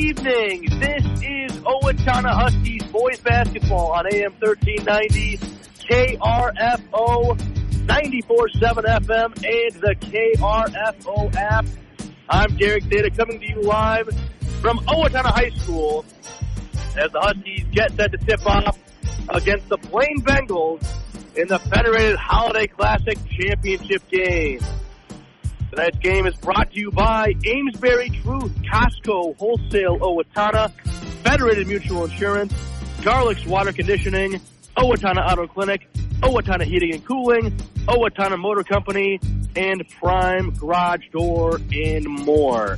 evening. This is Owatonna Huskies boys basketball on AM 1390, KRFO 94.7 FM, and the KRFO app. I'm Derek Data coming to you live from Owatonna High School as the Huskies get set to tip off against the Blaine Bengals in the Federated Holiday Classic Championship game. Tonight's game is brought to you by Amesbury Truth, Costco Wholesale Owatonna, Federated Mutual Insurance, Garlic's Water Conditioning, Owatonna Auto Clinic, Owatonna Heating and Cooling, Owatonna Motor Company, and Prime Garage Door and more.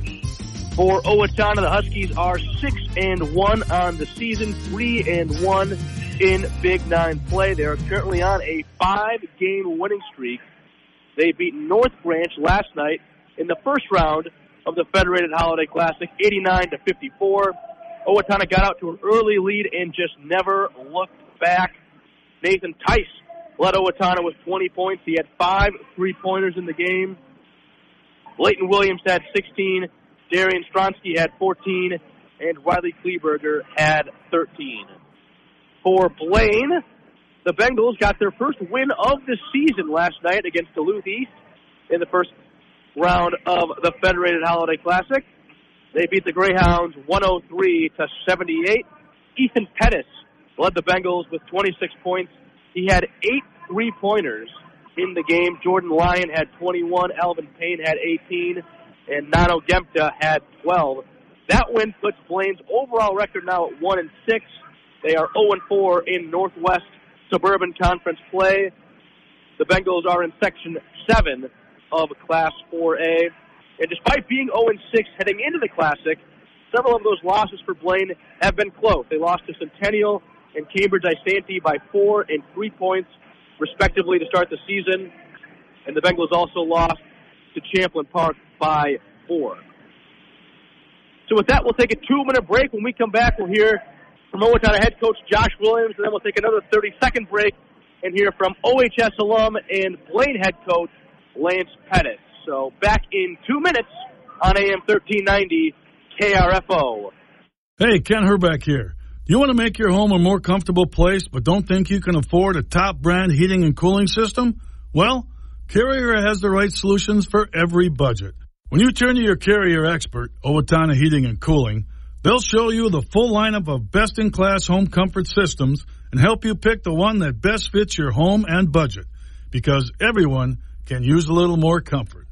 For Owatonna, the Huskies are six and one on the season, three and one in Big Nine play. They are currently on a five-game winning streak they beat North Branch last night in the first round of the Federated Holiday Classic, 89 to 54. Owatonna got out to an early lead and just never looked back. Nathan Tice led Owatonna with 20 points. He had five three-pointers in the game. Leighton Williams had 16. Darian Stronsky had 14. And Riley Kleberger had 13. For Blaine, the Bengals got their first win of the season last night against Duluth East in the first round of the Federated Holiday Classic. They beat the Greyhounds 103 to 78. Ethan Pettis led the Bengals with 26 points. He had eight three-pointers in the game. Jordan Lyon had 21. Alvin Payne had 18. And Nano Gemta had 12. That win puts Blaine's overall record now at 1 and 6. They are 0 and 4 in Northwest Suburban Conference play. The Bengals are in Section 7 of Class 4A. And despite being 0-6 heading into the Classic, several of those losses for Blaine have been close. They lost to Centennial and Cambridge Isanti by four and three points, respectively, to start the season. And the Bengals also lost to Champlin Park by four. So with that, we'll take a two-minute break. When we come back, we'll hear from Owatonna head coach Josh Williams, and then we'll take another 30-second break and hear from OHS alum and Blaine head coach Lance Pettit. So back in two minutes on AM 1390 KRFO. Hey, Ken Herbeck here. Do you want to make your home a more comfortable place but don't think you can afford a top brand heating and cooling system? Well, Carrier has the right solutions for every budget. When you turn to your Carrier expert, Owatonna Heating and Cooling, They'll show you the full lineup of best in class home comfort systems and help you pick the one that best fits your home and budget because everyone can use a little more comfort.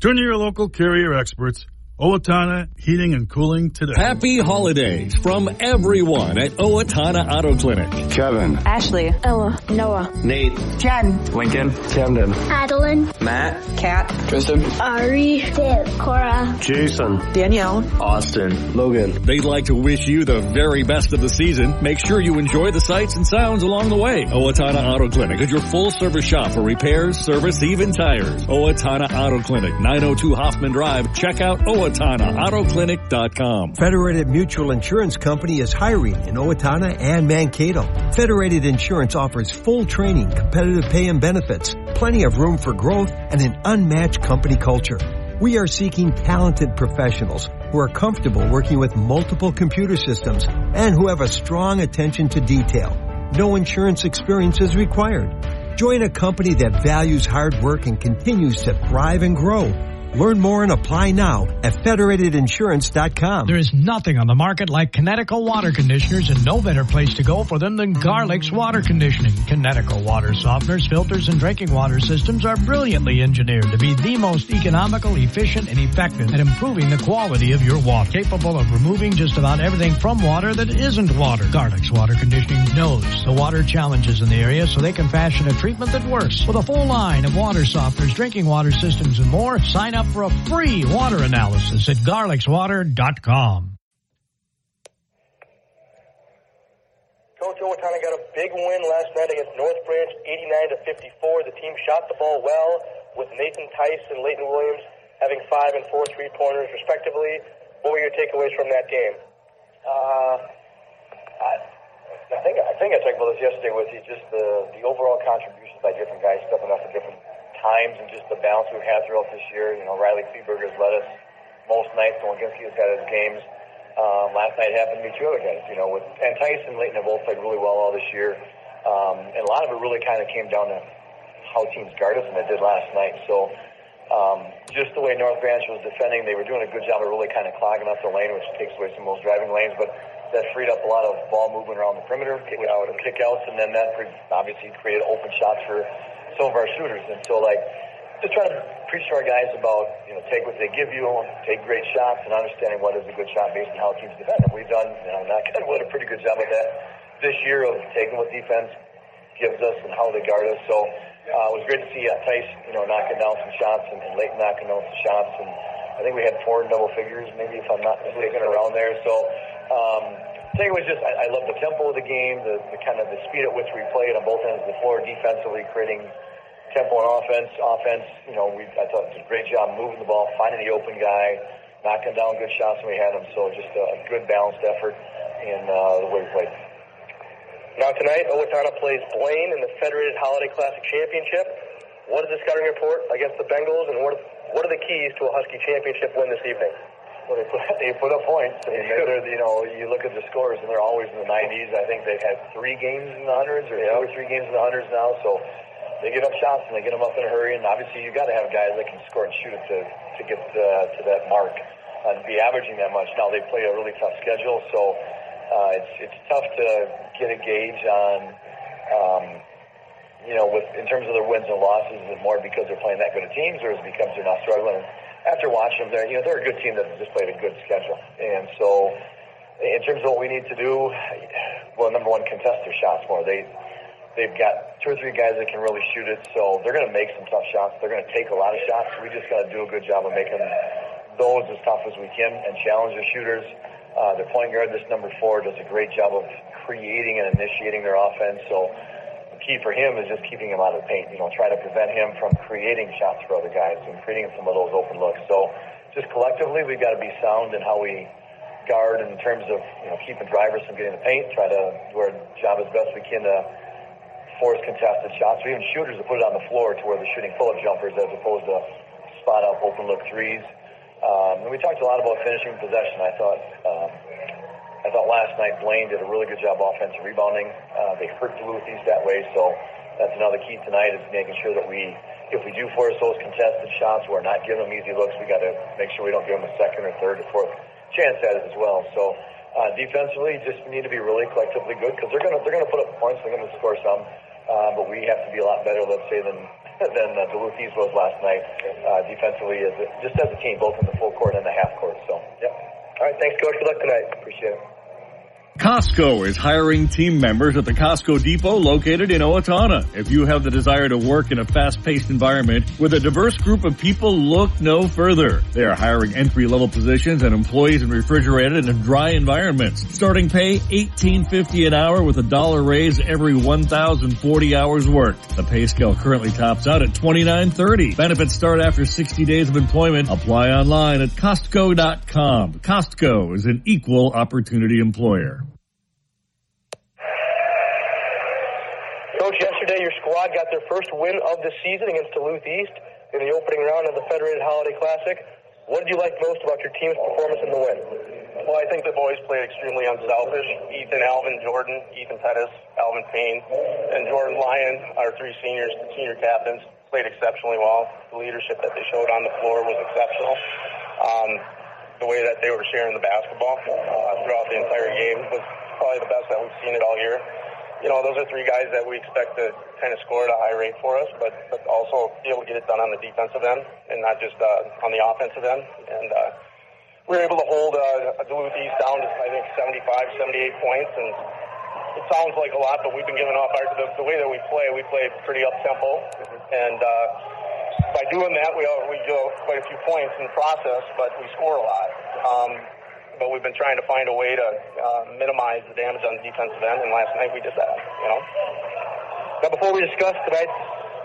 Turn to your local carrier experts Owatonna Heating and Cooling today. Happy holidays from everyone at Owatonna Auto Clinic. Kevin. Ashley. Ella. Noah. Nate. Jen. Lincoln. Camden. Adeline. Matt. Kat. Tristan. Ari. Dave. Cora. Jason. Danielle. Austin. Logan. They'd like to wish you the very best of the season. Make sure you enjoy the sights and sounds along the way. Owatonna Auto Clinic is your full service shop for repairs, service, even tires. Owatonna Auto Clinic, 902 Hoffman Drive. Check out Owatonna AutoClinic.com. Federated Mutual Insurance Company is hiring in Owatonna and Mankato. Federated Insurance offers full training, competitive pay and benefits, plenty of room for growth, and an unmatched company culture. We are seeking talented professionals who are comfortable working with multiple computer systems and who have a strong attention to detail. No insurance experience is required. Join a company that values hard work and continues to thrive and grow. Learn more and apply now at federatedinsurance.com. There is nothing on the market like Kinetico water conditioners and no better place to go for them than Garlic's water conditioning. Kinetico water softeners, filters, and drinking water systems are brilliantly engineered to be the most economical, efficient, and effective at improving the quality of your water. Capable of removing just about everything from water that isn't water. Garlic's water conditioning knows the water challenges in the area so they can fashion a treatment that works. With a full line of water softeners, drinking water systems, and more, sign up for a free water analysis at garlicswater.com. Coach Owatonna got a big win last night against North Branch, 89 to 54. The team shot the ball well with Nathan Tice and Leighton Williams having five and four three pointers respectively. What were your takeaways from that game? Uh, I, I think I think I talked about this yesterday with you. Just the the overall contributions by different guys stepping up at different times and just the balance we've had throughout this year. You know, Riley Kleberger has led us most nights. Nowinski has had his games. Um, last night happened to be two other guys. You know, with and Tyson and Leighton have both played really well all this year, um, and a lot of it really kind of came down to how teams guard us, and they did last night. So. Um, just the way North Branch was defending, they were doing a good job of really kind of clogging up the lane, which takes away some of those driving lanes. But that freed up a lot of ball movement around the perimeter, kick out and kick outs, and then that obviously created open shots for some of our shooters. And so, like, just trying to preach to our guys about, you know, take what they give you, take great shots, and understanding what is a good shot based on how teams defend. And we've done, you know, not kind of a pretty good job of that this year of taking what defense gives us and how they guard us. So uh, it was great to see uh, Tice, you know, knocking down some shots and, and Leighton knocking down some shots. And I think we had four double figures, maybe if I'm not mistaken, around there. So um, takeaway was just I, I love the tempo of the game, the, the kind of the speed at which we played on both ends of the floor, defensively creating tempo and offense. Offense, you know, we I thought did a great job moving the ball, finding the open guy, knocking down good shots when we had them. So just a, good balanced effort in uh, the way we played. Now tonight, Owatonna plays Blaine in the Federated Holiday Classic Championship. What is the scouting report against the Bengals, and what what are the keys to a Husky championship win this evening? Well, they put they put up points. I mean, they're, you know, you look at the scores, and they're always in the 90s. I think they've had three games in the hundreds, or two or three games in the hundreds now. So they get up shots and they get them up in a hurry. And obviously, you got to have guys that can score and shoot to to get uh, to that mark and be averaging that much. Now they play a really tough schedule, so uh, it's it's tough to get a gauge on. Um, you know, with in terms of their wins and losses, is it more because they're playing that good of teams, or is it because they're not struggling? After watching them, they're you know they're a good team that just played a good schedule, and so in terms of what we need to do, well, number one, contest their shots more. They they've got two or three guys that can really shoot it, so they're going to make some tough shots. They're going to take a lot of shots. We just got to do a good job of making those as tough as we can and challenge the shooters. Uh, their point guard, this number four, does a great job of creating and initiating their offense. So the key for him is just keeping him out of the paint. You know, try to prevent him from creating shots for other guys and creating some of those open looks. So just collectively, we've got to be sound in how we guard in terms of you know keeping drivers from getting the paint. Try to do our job as best we can to force contested shots, or even shooters to put it on the floor to where they're shooting pull-up jumpers as opposed to spot up open look threes. Um, and we talked a lot about finishing possession. I thought um, I thought last night Blaine did a really good job offensive rebounding. Uh, they hurt Duluth East that way, so that's another key tonight is making sure that we, if we do force those contested shots, we're not giving them easy looks. We got to make sure we don't give them a second or third or fourth chance at it as well. So uh, defensively, just need to be really collectively good because they're gonna they're gonna put up points. They're gonna score some, uh, but we have to be a lot better, let's say, than than uh, Duluth East was last night uh, defensively, as a, just as a team, both in the full court and the half court. So, yep. All right, thanks, Coach. Good luck tonight. Appreciate it. Costco is hiring team members at the Costco Depot located in Owatonna. If you have the desire to work in a fast-paced environment with a diverse group of people, look no further. They are hiring entry-level positions and employees in refrigerated and dry environments. Starting pay $18.50 an hour with a dollar raise every 1,040 hours worked. The pay scale currently tops out at $29.30. Benefits start after 60 days of employment. Apply online at Costco.com. Costco is an equal opportunity employer. Coach, yesterday your squad got their first win of the season against Duluth East in the opening round of the Federated Holiday Classic. What did you like most about your team's performance in the win? Well, I think the boys played extremely unselfish. Ethan, Alvin, Jordan, Ethan Pettis, Alvin Payne, and Jordan Lyon, our three seniors, senior captains, played exceptionally well. The leadership that they showed on the floor was exceptional. Um, the way that they were sharing the basketball uh, throughout the entire game was probably the best that we've seen it all year you know, those are three guys that we expect to kind of score at a high rate for us, but, but also be able to get it done on the defensive end and not just uh, on the offensive end. And uh, we were able to hold uh, Duluth East down to, I think, 75, 78 points. And it sounds like a lot, but we've been giving up our, the, the way that we play, we play pretty up-tempo. And uh, by doing that, we, we go quite a few points in the process, but we score a lot. Um, but we've been trying to find a way to uh, minimize the damage on the defensive end, and last night we did that. You know. Now, before we discuss tonight's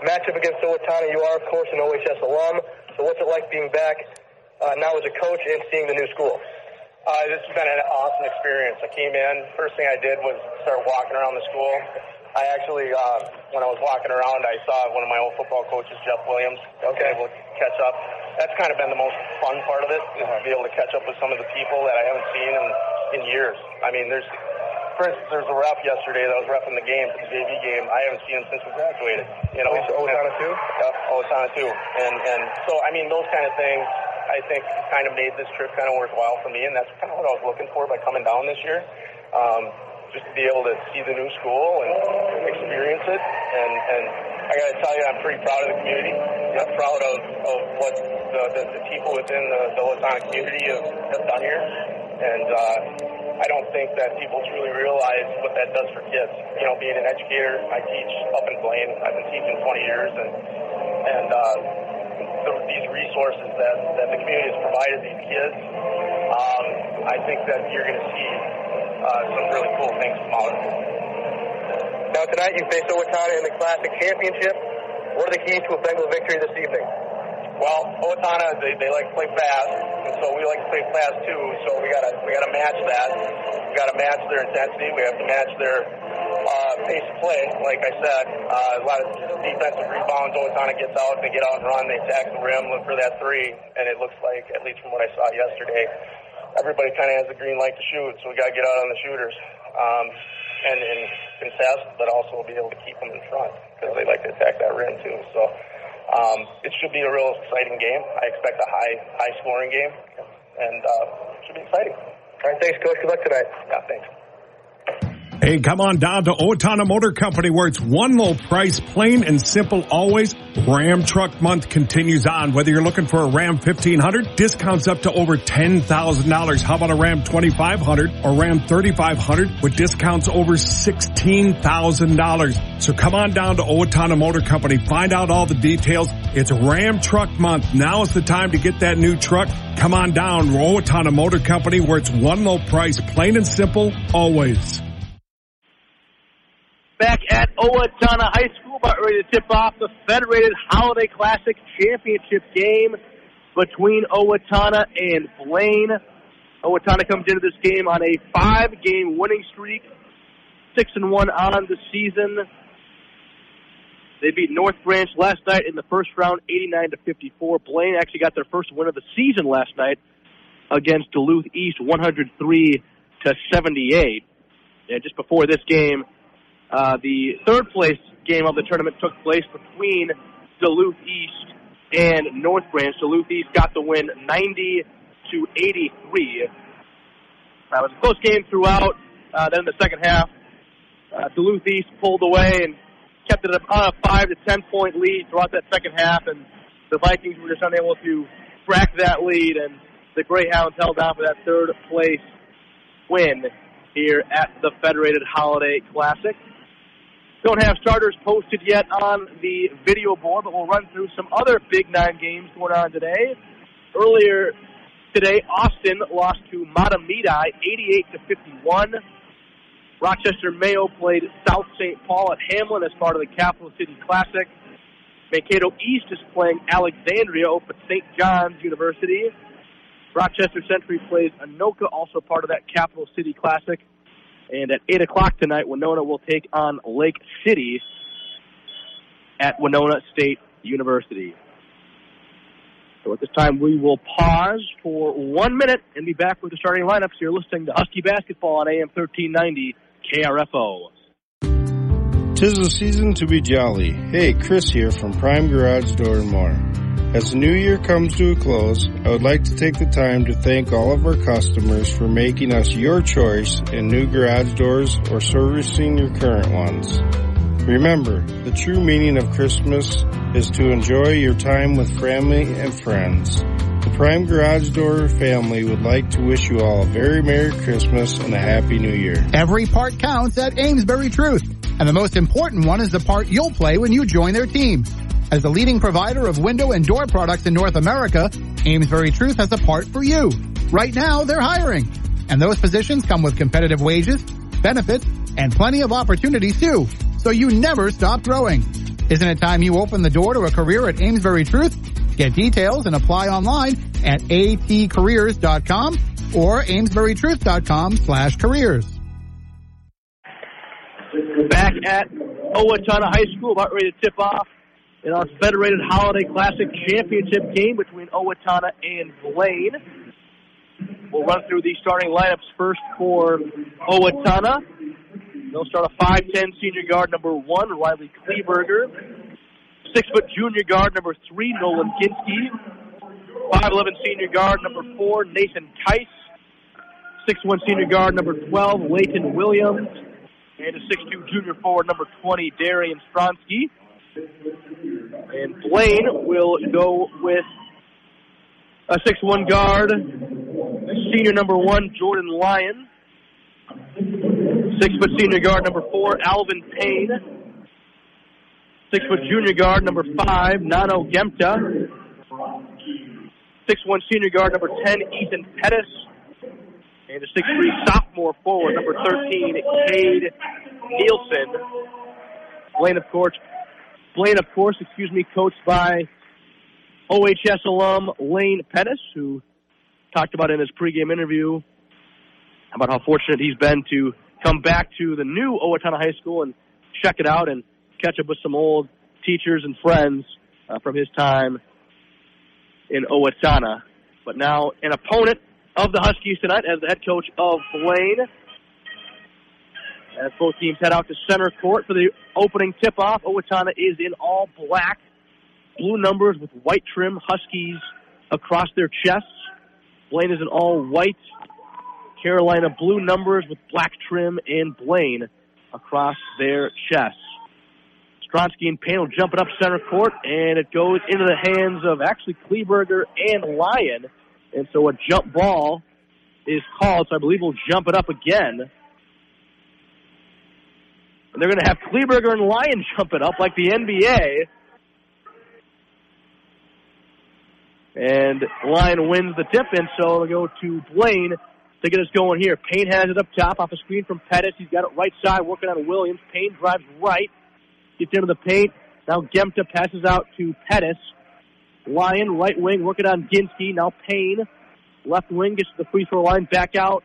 matchup against Owatonna, you are, of course, an OHS alum. So, what's it like being back uh, now as a coach and seeing the new school? Uh, this has been an awesome experience. I came in, first thing I did was start walking around the school. I actually, uh, when I was walking around, I saw one of my old football coaches, Jeff Williams, okay. able to catch up. That's kind of been the most fun part of it, is to be able to catch up with some of the people that I haven't seen in, in years. I mean, there's, for instance, there's a ref yesterday that was refing the game, the JV game. I haven't seen him since we graduated. You know, oh, Owatonna too? Yeah, Owatonna too. And and so, I mean, those kind of things, I think, kind of made this trip kind of worthwhile for me, and that's kind of what I was looking for by coming down this year. Um, just to be able to see the new school and experience it. And, and I got to tell you, I'm pretty proud of the community. I'm proud of, of what the, the, the people within the, the Owatonna community have, have done here. And uh, I don't think that people truly realize what that does for kids. You know, being an educator, I teach up in Blaine. I've been teaching 20 years, and and uh, the, these resources that, that the community has provided these kids, um, I think that you're going to see some really cool things out it. Now tonight you face Owatonna in the Classic Championship. What are the keys to a Bengal victory this evening? Well, Owatonna they, they like to play fast, and so we like to play fast too. So we gotta we gotta match that. We gotta match their intensity. We have to match their uh, pace of play. Like I said, uh, a lot of defensive rebounds. Owatonna gets out, they get out and run, they attack the rim, look for that three, and it looks like, at least from what I saw yesterday, everybody kind of has the green light to shoot. So we gotta get out on the shooters. Um, and, and contest, but also be able to keep them in front because they like to attack that rim too. So um, it should be a real exciting game. I expect a high high scoring game, and uh, it should be exciting. All right, thanks, Coach. Good luck tonight. Yeah, thanks. Hey, come on down to Owatonna Motor Company where it's one low price, plain and simple always. Ram Truck Month continues on. Whether you're looking for a Ram 1500, discounts up to over $10,000. How about a Ram 2500 or Ram 3500 with discounts over $16,000. So come on down to Owatonna Motor Company. Find out all the details. It's Ram Truck Month. Now is the time to get that new truck. Come on down to Owatonna Motor Company where it's one low price, plain and simple always back at Owatonna High School, about ready to tip off the Federated Holiday Classic Championship game between Owatonna and Blaine. Owatonna comes into this game on a five-game winning streak, six and one on the season. They beat North Branch last night in the first round, 89 to 54. Blaine actually got their first win of the season last night against Duluth East, 103 to 78. And just before this game, uh, the third place game of the tournament took place between Duluth East and North Branch. Duluth East got the win 90 to 83. That was a close game throughout. Uh, then in the second half, uh, Duluth East pulled away and kept it on a five to ten point lead throughout that second half, and the Vikings were just unable to crack that lead, and the Greyhounds held on for that third place win here at the Federated Holiday Classic. Don't have starters posted yet on the video board, but we'll run through some other Big Nine games going on today. Earlier today, Austin lost to Mahtomedi 88 to 51. Rochester Mayo played South St. Paul at Hamline as part of the Capital City Classic. Mankato East is playing Alexandria over at St. John's University. Rochester Century plays Anoka, also part of that Capital City Classic. And at 8 o'clock tonight, Winona will take on Lake City at Winona State University. So at this time, we will pause for one minute and be back with the starting lineups. You're listening to Husky Basketball on AM 1390 KRFO. Tis the season to be jolly. Hey, Chris here from Prime Garage Door and More. As the new year comes to a close, I would like to take the time to thank all of our customers for making us your choice in new garage doors or servicing your current ones. Remember, the true meaning of Christmas is to enjoy your time with family and friends. The Prime Garage Door family would like to wish you all a very Merry Christmas and a Happy New Year. Every part counts at Amesbury Truth. And the most important one is the part you'll play when you join their team. As the leading provider of window and door products in North America, Amesbury Truth has a part for you. Right now, they're hiring. And those positions come with competitive wages, benefits, and plenty of opportunities too. So you never stop growing. Isn't it time you open the door to a career at Amesbury Truth? Get details and apply online at atcareers.com or amesburytruth.com slash careers. Back at Owatonna High School about ready to tip off in our Federated Holiday Classic Championship game between Owatonna and Blaine. We'll run through the starting lineups first for Owatonna. They'll start a 5'10 senior guard number one, Riley Kleberger. Six foot junior guard number three, Nolan Ginsky. 5'11 senior guard number four, Nathan Tice. 6'1 senior guard number 12, Leighton Williams. And a 6'2 junior forward number 20, Darian Stronsky. And Blaine will go with a 6-1 guard, senior number one, Jordan Lyon. Six foot senior guard number four, Alvin Payne. Six foot junior guard number five, Nano Gemta. Six one senior guard number ten, Ethan Pettis. And a six three sophomore forward number thirteen, Cade Nielsen. Blaine, of course, Blaine, of course, excuse me, coached by OHS alum Lane Pettis, who talked about in his pregame interview about how fortunate he's been to come back to the new Owatonna High School and check it out and catch up with some old teachers and friends uh, from his time in Owatonna. But now an opponent of the Huskies tonight as the head coach of Blaine. As both teams head out to center court for the opening tip-off, Owatonna is in all black, blue numbers with white trim, Huskies across their chests. Blaine is in all white, Carolina blue numbers with black trim and Blaine across their chests. Stronsky and Payne will jump up center court, and it goes into the hands of actually Kleberger and Lyon. And so a jump ball is called, so I believe we'll jump it up again. And they're going to have Kleberger and Lyon jump it up like the NBA. And Lyon wins the tip, and so they'll go to Blaine to get us going here. Payne has it up top off a screen from Pettis. He's got it right side working on Williams. Payne drives right, gets into the paint. Now Gemta passes out to Pettis. Lyon, right wing, working on Ginsky. Now Payne, left wing, gets to the free throw line, back out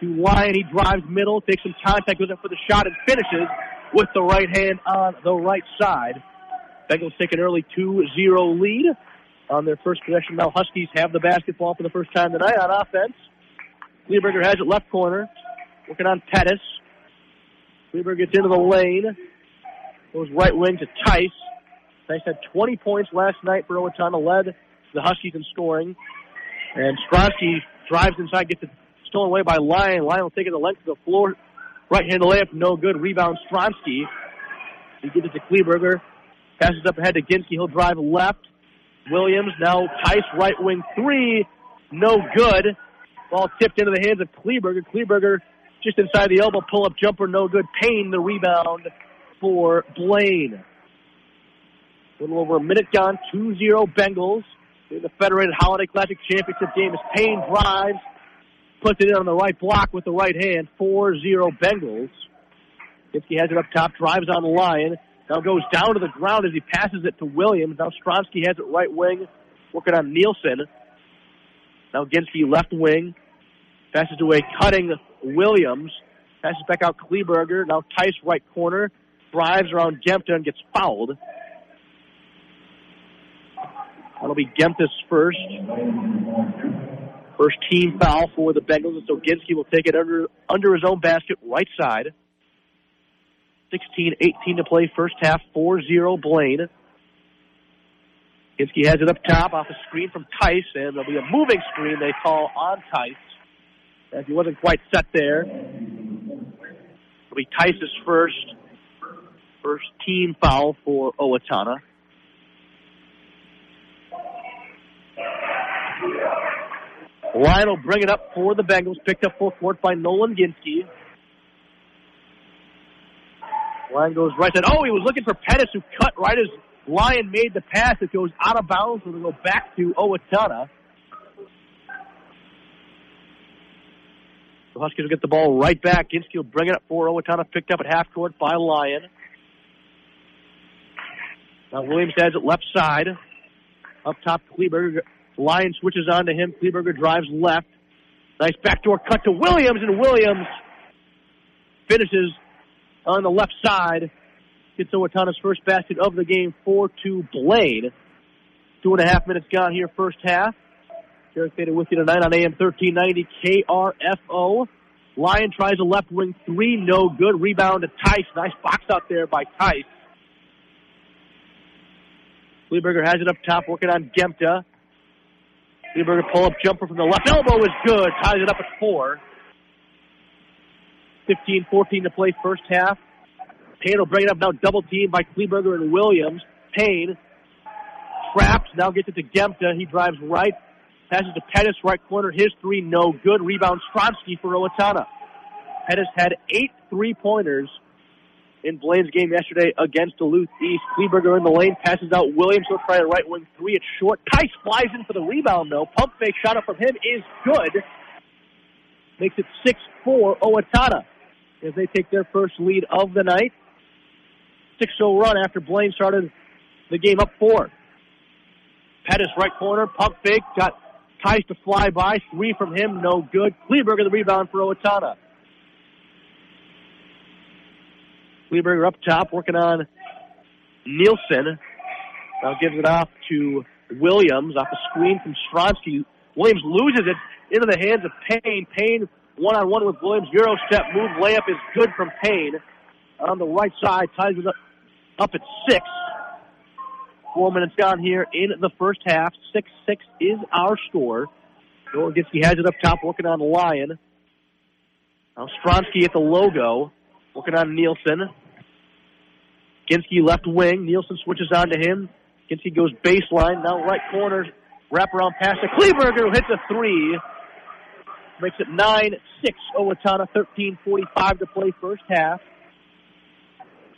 to Lyon. He drives middle, takes some contact, goes up for the shot, and finishes with the right hand on the right side. Bengals take an early 2-0 lead on their first possession. Now Huskies have the basketball for the first time tonight on offense. Kleberger has it left corner. Working on Pettis. Kleberger gets into the lane. Goes right wing to Tice. Tice had 20 points last night for Owatonna, led the Huskies in scoring. And Stronsky drives inside, gets it stolen away by Lyon. Lyon will take it the length of the floor. Right hand layup, no good. Rebound Stronsky. He gives it to Kleberger. Passes up ahead to Ginsky. He'll drive left. Williams now Tice right wing three. No good. Ball tipped into the hands of Kleberger. Kleberger just inside the elbow pull up jumper, no good. Payne the rebound for Blaine. A little over a minute gone, 2-0 Bengals in the Federated Holiday Classic Championship game as Payne drives, puts it in on the right block with the right hand, 4-0 Bengals. Ginsky has it up top, drives on the line, now goes down to the ground as he passes it to Williams. Now Stronsky has it right wing, working on Nielsen. Now Ginsky left wing. Passes away, cutting Williams. Passes back out Kleberger. Now Tice right corner. Drives around Gemta and gets fouled. That'll be Gemta's first. First team foul for the Bengals. And so Ginsky will take it under under his own basket, right side. 16-18 to play first half, 4-0 Blaine. Ginsky has it up top off a screen from Tice, and there'll be a moving screen they call on Tice. As he wasn't quite set there. It'll be Tice's first, first team foul for Owatonna. Ryan will bring it up for the Bengals, picked up full court by Nolan Ginsky. Ryan goes right side. Oh, he was looking for Pettis, who cut right as Lyon made the pass. It goes out of bounds, so they'll go back to Owatonna. The Huskies will get the ball right back. Ginsky will bring it up for Owatonna, picked up at half court by Lyon. Now Williams has it left side. Up top, Kleberger. Lyon switches on to him. Kleberger drives left. Nice backdoor cut to Williams, and Williams finishes on the left side gets Owatonna's first basket of the game, 4-2 Blaine. Two and a half minutes gone here, first half. Derek Fader with you tonight on AM 1390 KRFO. Lyon tries a left wing three, no good. Rebound to Tice. Nice box out there by Tice. Kleberger has it up top, working on Gemta. Kleberger pull up jumper from the left elbow is good. Ties it up at four. 15-14 to play first half. Payne will bring it up now double team by Kleberger and Williams. Payne trapped, now gets it to Gemta. He drives right, passes to Pettis, right corner. His three, no good. Rebound Stronsky for Owatonna. Pettis had eight three-pointers in Blaine's game yesterday against Duluth East. Kleberger in the lane, passes out Williams. He'll try a right wing three. It's short. Tice flies in for the rebound, though. Pump fake shot up from him is good. Makes it 6-4 Owatonna as they take their first lead of the night. 6-0 run after Blaine started the game up four. Pettis right corner, pump fake, got Tice to fly by. Three from him, no good. Kleberger the rebound for Owatonna. Kleberger up top, working on Nielsen. Now gives it off to Williams off a screen from Stronsky. Williams loses it into the hands of Payne. Payne one on one with Williams. Euro step move layup is good from Payne on the right side. Ties it up, up at six. Four minutes gone here in the first half. Six six is our score. Ginsky has it up top, working on Lyon. Now Stronsky at the logo, working on Nielsen. Ginsky left wing. Nielsen switches on to him. Ginsky goes baseline. Now right corner. Wrap around pass to Kleberger who hits a three. Makes it 9-6 Owatonna, 13.45 to play first half.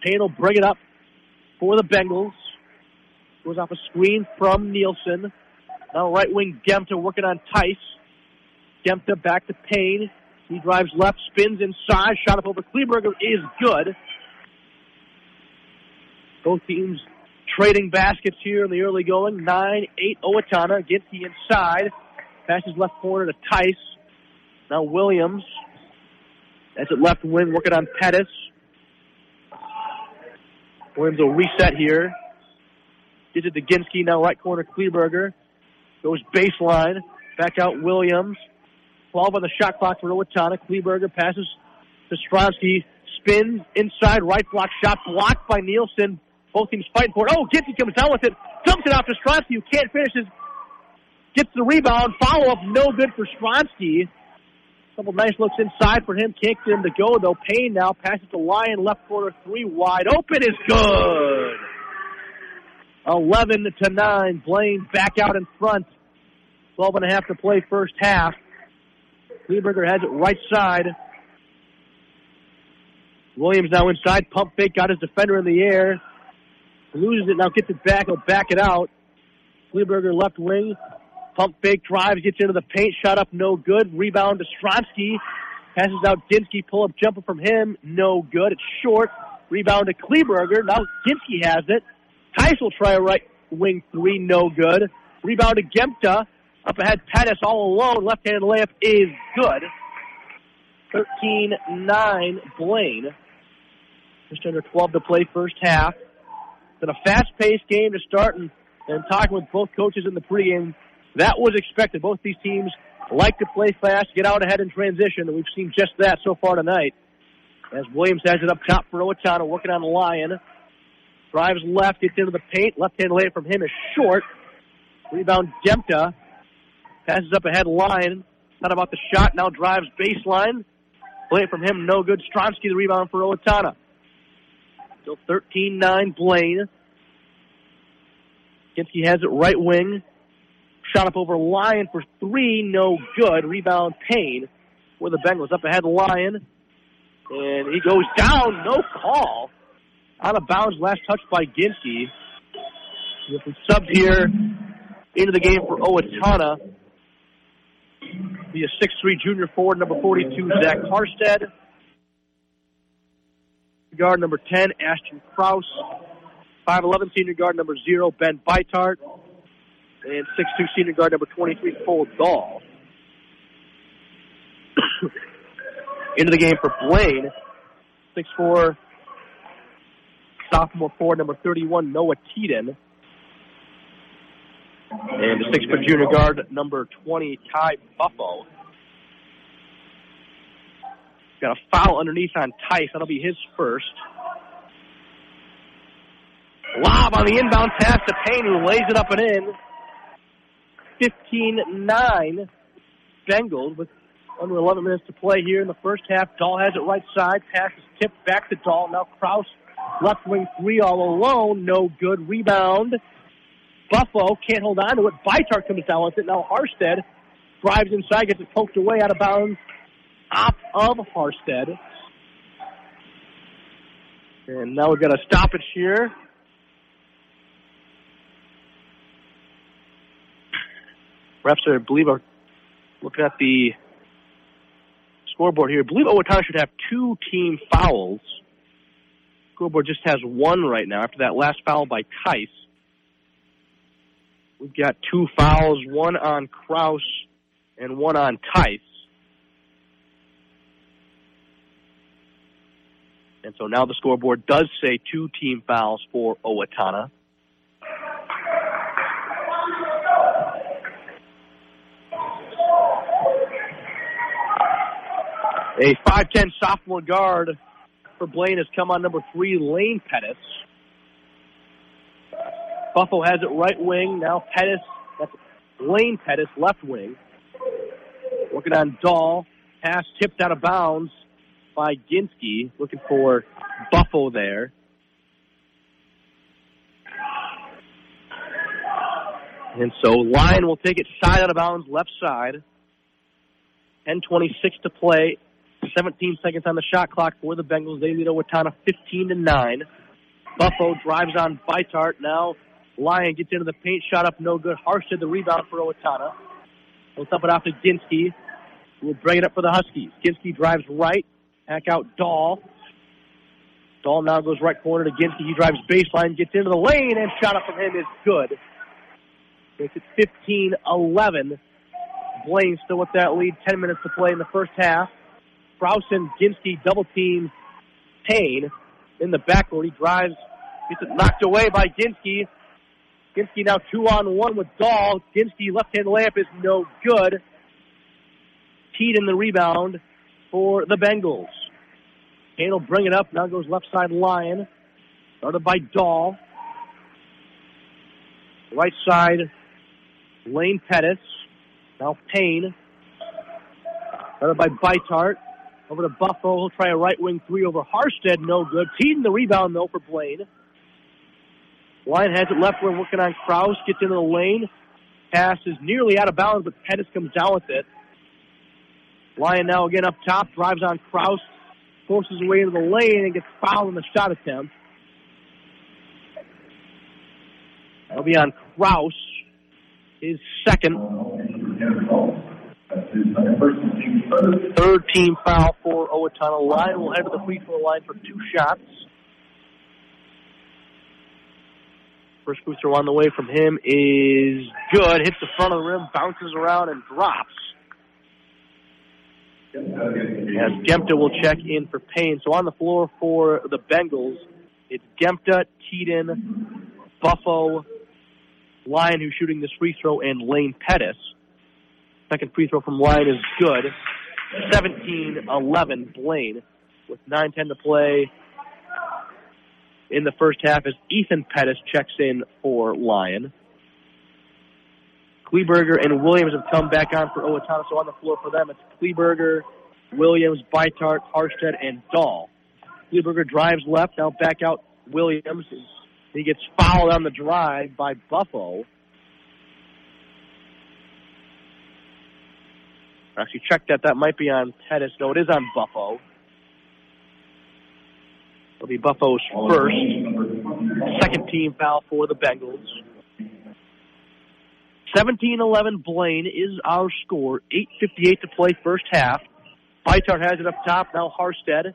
Payne will bring it up for the Bengals. Goes off a screen from Nielsen. Now right wing Gemta working on Tice. Gemta back to Payne. He drives left, spins inside, shot up over Kleberger is good. Both teams trading baskets here in the early going. 9-8 Owatonna. gets the inside. Passes left corner to Tice. Now Williams. That's at left wing working on Pettis. Williams will reset here. Gives it to Ginsky. Now right corner Kleberger. Goes baseline. Back out Williams. 12 on the shot clock for Owatonna. Kleberger passes to Stronsky. Spins inside. Right block shot blocked by Nielsen. Both teams fighting for it. Oh, Ginsky comes down with it. Dumps it off to Stronsky who can't finish his. Gets the rebound. Follow up. No good for Stronsky. Couple nice looks inside for him. Can't get him to go though. Payne now passes to Lyon. Left corner three wide open is good. 11 to 9. Blaine back out in front. 12 and a half to play first half. Kleberger has it right side. Williams now inside. Pump fake. Got his defender in the air. Loses it. Now gets it back. He'll back it out. Kleberger left wing. Pump fake drives. Gets into the paint. Shot up. No good. Rebound to Stronsky. Passes out Ginsky. Pull up jumper from him. No good. It's short. Rebound to Kleberger. Now Ginsky has it. Tice will try a right wing three. No good. Rebound to Gemta. Up ahead, Pettis all alone. Left-handed layup is good. 13-9 Blaine. Just under 12 to play first half. Been a fast-paced game to start, and, and talking with both coaches in the pregame, that was expected. Both these teams like to play fast, get out ahead in transition, and we've seen just that so far tonight. As Williams has it up top for Owatonna, working on Lyon. Drives left, gets into the paint. Left-hand layup from him is short. Rebound Gemta. Passes up ahead Lyon. Not about the shot. Now drives baseline. Play from him, no good. Stronsky the rebound for Owatonna. Still 13-9 Blaine. Ginsky has it right wing. Shot up over Lyon for three, no good. Rebound Payne for the Bengals. Up ahead Lyon. And he goes down, no call. Out of bounds, last touch by Ginsky. With subs here into the game for Owatonna. Be a 6'3 junior forward, number 42, Zach Harstead. Guard number 10, Ashton Kraus. 5'11 senior guard number 0, Ben Beitart. And 6'2 senior guard number 23, Cole Dahl. into the game for Blaine. 6'4 sophomore forward, number 31, Noah Teeden. And the six foot junior guard, number 20, Ty Buffo. Got a foul underneath on Tice. That'll be his first. Lob on the inbound pass to Payne, who lays it up and in. 15-9 Bengals with under 11 minutes to play here in the first half. Dahl has it right side. Pass is tipped back to Dahl. Now Kraus left wing three all alone. No good. Rebound. Buffo can't hold on to it. Bytart comes down with it. Now Harstead drives inside, gets it poked away out of bounds off of Harstead. And now we've got a stoppage here. Refs, I believe, are looking at the scoreboard here. I believe Owatonna should have two team fouls. Scoreboard just has one right now after that last foul by Tice. We've got two fouls, one on Kraus and one on Tice. And so now the scoreboard does say two team fouls for Owatonna. A 5'10 sophomore guard for Blaine has come on number three, Lane Pettis. Buffo has it right wing. Now Pettis, that's Lane Pettis, left wing. Working on Dahl. Pass tipped out of bounds by Ginsky. Looking for Buffo there. And so Lyon will take it side out of bounds, left side. 10.26 to play 17 seconds on the shot clock for the Bengals. They lead Owatonna 15 to 9. Buffo drives on Bytart. Now Lyon gets into the paint, shot up no good. Harstead the rebound for Owatonna. He'll dump it off to Ginsky. We'll bring it up for the Huskies. Ginsky drives right, back out Dahl. Dahl now goes right corner to Ginsky. He drives baseline, gets into the lane, and shot up from him is good. Makes it 15-11. Blaine still with that lead. 10 minutes to play in the first half. Kraus and Ginsky double team Payne in the backcourt. He drives, gets it knocked away by Ginsky. Ginsky now two on one with Dahl. Ginsky left hand layup is no good. Teeden the rebound for the Bengals. Payne will bring it up. Now goes left side Lyon. Started by Dahl. Right side, Lane Pettis. Now Payne. Started by Bytart. Over to Buffo. He'll try a right wing three over Harstead. No good. Teeden the rebound, though, for Blaine. Lyon has it left wing, working on Kraus. Gets into the lane. Pass is nearly out of bounds, but Pettis comes down with it. Lyon now again up top. Drives on Kraus. Forces his way into the lane and gets fouled in the shot attempt. That'll be on Kraus. His second. Third team foul for Owatonna. Lyon will head to the free throw line for two shots. First throw on the way from him is good. Hits the front of the rim, bounces around, and drops. As Gemta will check in for Payne. So on the floor for the Bengals, it's Gemta, Teeden, Buffo, Lyon who's shooting this free throw, and Lane Pettis. Second free throw from Lyon is good. 17-11 Blaine with 9-10 to play in the first half as Ethan Pettis checks in for Lyon. Kleberger and Williams have come back on for Owatonna, so on the floor for them it's Kleberger, Williams, Bytart, Harstead, and Dahl. Kleberger drives left, now back out Williams. He gets fouled on the drive by Buffo. Actually, check that. That might be on Pettis. No, it is on Buffo. It'll be Buffo's first. Second team foul for the Bengals. 17-11 Blaine is our score. 8.58 to play first half. Bytart has it up top. Now Harstead.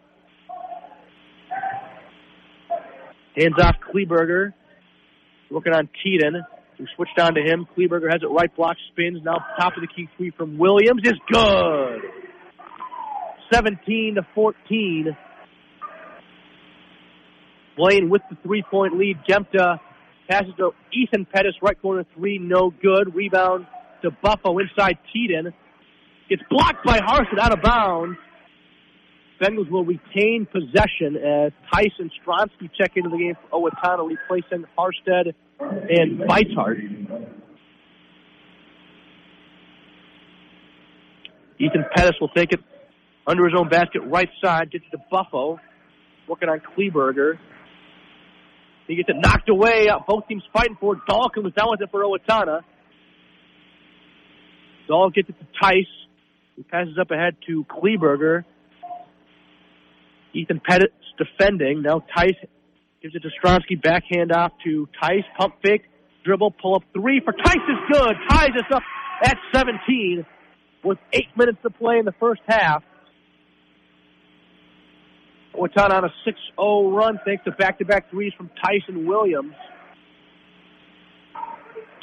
Hands off Kleberger. Working on Teeden. We switched on to him. Kleberger has it right block, spins. Now top of the key three from Williams is good. 17 to 14. Blaine with the three-point lead. Gemta passes to Ethan Pettis, right corner three, no good. Rebound to Buffo inside Teeden. Gets blocked by Harstead out of bounds. Bengals will retain possession as Tyson Stronsky check into the game for Owatonna, replacing Harstead and Beitart. Ethan Pettis will take it under his own basket, right side, gets to Buffo, working on Kleberger. He gets it knocked away. Uh, both teams fighting for it. Dahl comes down with it for Owatonna. Dahl gets it to Tice. He passes up ahead to Kleberger. Ethan Pettis defending. Now Tice gives it to Stronsky. Backhand off to Tice. Pump fake. Dribble. Pull up three for Tice is good. Ties us up at 17 with eight minutes to play in the first half. Owatonna on a 6-0 run thanks to back-to-back threes from Tyson Williams.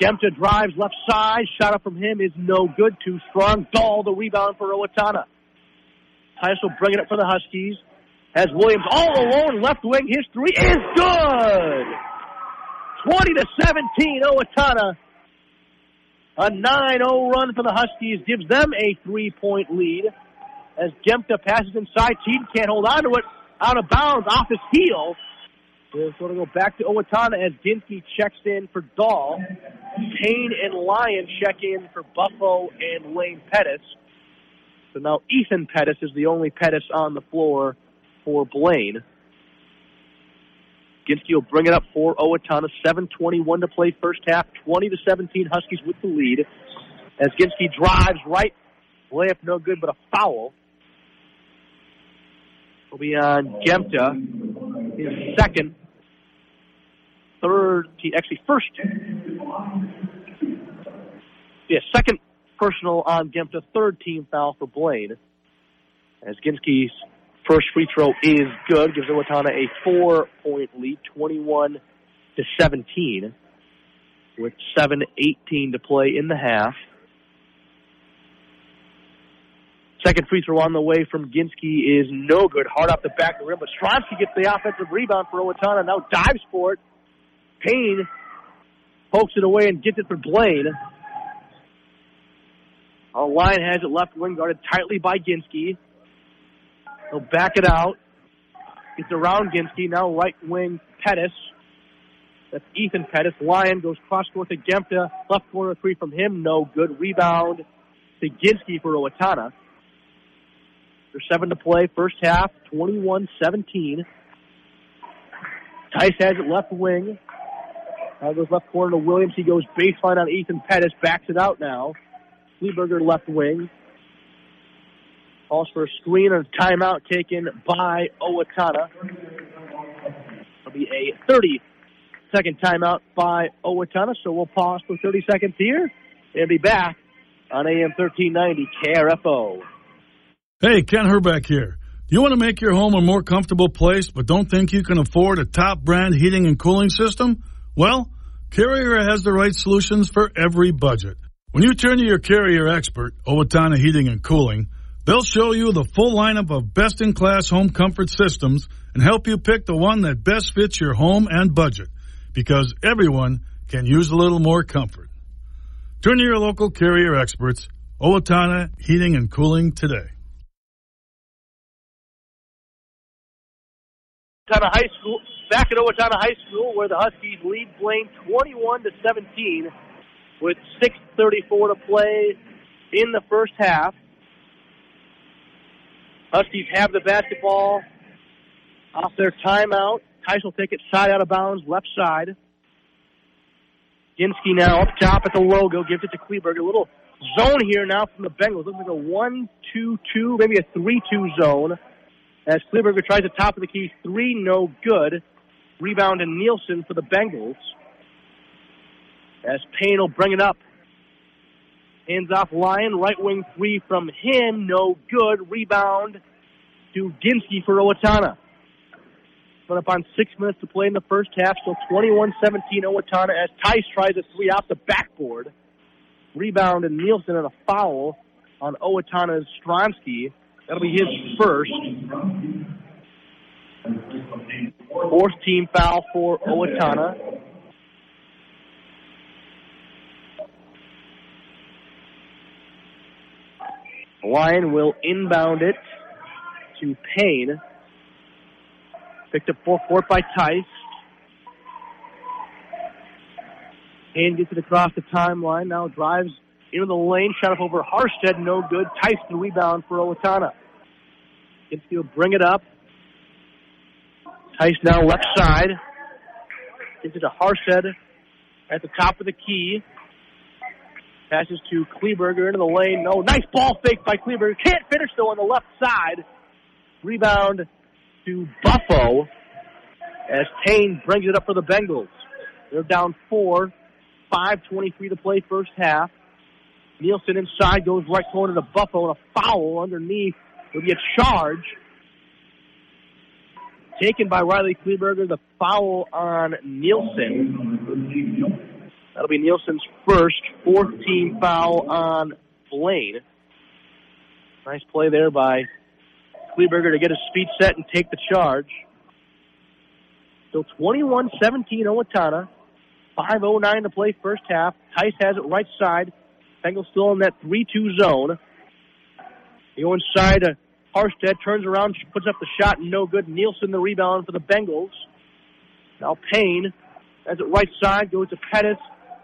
Gemta drives left side. Shot up from him is no good. Too strong. Dahl the rebound for Owatonna. Tyson will bring it up for the Huskies. Has Williams all alone left wing. His three is good. 20 to 17. Owatonna. A 9-0 run for the Huskies gives them a three-point lead. As Gemta passes inside, Teed can't hold on to it. Out of bounds, off his heel. It's going to go back to Owatonna as Ginsky checks in for Dahl. Payne and Lyon check in for Buffo and Lane Pettis. So now Ethan Pettis is the only Pettis on the floor for Blaine. Ginsky will bring it up for Owatonna. 7.21 to play first half. 20 to 17 Huskies with the lead. As Ginsky drives right. Layup no good, but a foul. Will be on uh, Gemta. His second. Third, actually first. Yeah, second personal on Gemta. Third team foul for Blaine. As Ginsky's First free throw is good. Gives Owatonna a four-point lead, 21 to 17, with 7:18 to play in the half. Second free throw on the way from Ginsky is no good. Hard off the back of the rim, but Stronsky gets the offensive rebound for Owatonna. Now dives for it. Payne pokes it away and gets it for Blaine. Our Lyon has it left wing guarded tightly by Ginsky. He'll back it out. It's around Ginsky. Now right wing Pettis. That's Ethan Pettis. Lyon goes cross court to Gemta. Left corner three from him. No good. Rebound to Ginsky for Owatonna. There's seven to play. First half, 21-17. Tice has it left wing. Now goes left corner to Williams. He goes baseline on Ethan Pettis. Backs it out now. Kleberger left wing. Calls for a screen and a timeout taken by Owatonna. It'll be a 30 second timeout by Owatonna, so we'll pause for 30 seconds here and be back on AM 1390 KRFO. Hey, Ken Herbeck here. Do you want to make your home a more comfortable place but don't think you can afford a top brand heating and cooling system? Well, Carrier has the right solutions for every budget. When you turn to your Carrier expert, Owatonna Heating and Cooling, They'll show you the full lineup of best in class home comfort systems and help you pick the one that best fits your home and budget because everyone can use a little more comfort. Turn to your local carrier experts, Owatonna Heating and Cooling today. Owatonna High School, back at Owatonna High School where the Huskies lead Blaine 21 to 17 with 6.34 to play in the first half. Huskies have the basketball off their timeout. Tice will take it side out of bounds, left side. Ginsky now up top at the logo, gives it to Kleberg. A little zone here now from the Bengals. Looks like a 1 2 2, maybe a 3 2 zone. As Kleberger tries the top of the key, three no good. Rebound to Nielsen for the Bengals. As Payne will bring it up. Hands off Lyon, right wing three from him, no good. Rebound to Ginsky for Owatonna. Put up on six minutes to play in the first half, so 21-17 Owatonna as Tice tries a three off the backboard. Rebound and Nielsen and a foul on Owatonna's Stronsky. That'll be his first. Fourth team foul for Owatonna. Lyon will inbound it to Payne. Picked up four court by Tice. Payne gets it across the timeline. Now drives into the lane. Shot up over Harstead. No good. Tyson rebound for Owatonna. Ginsky will bring it up. Tyson now left side. Gets it to Harstead at the top of the key. Passes to Kleberger into the lane. No, nice ball fake by Kleberger. Can't finish though on the left side. Rebound to Buffo as Payne brings it up for the Bengals. They're down four. 5.23 to play first half. Nielsen inside goes right corner to Buffo and a foul underneath. It'll be a charge. Taken by Riley Kleberger, the foul on Nielsen. That'll be Nielsen's first, fourth team foul on Blaine. Nice play there by Kleberger to get his feet set and take the charge. So 21-17 Owatonna. 5.09 to play first half. Tice has it right side. Bengals still in that 3-2 zone. They go inside. Uh, Harstead turns around, puts up the shot, no good. Nielsen the rebound for the Bengals. Now Payne has it right side, goes to Pettis,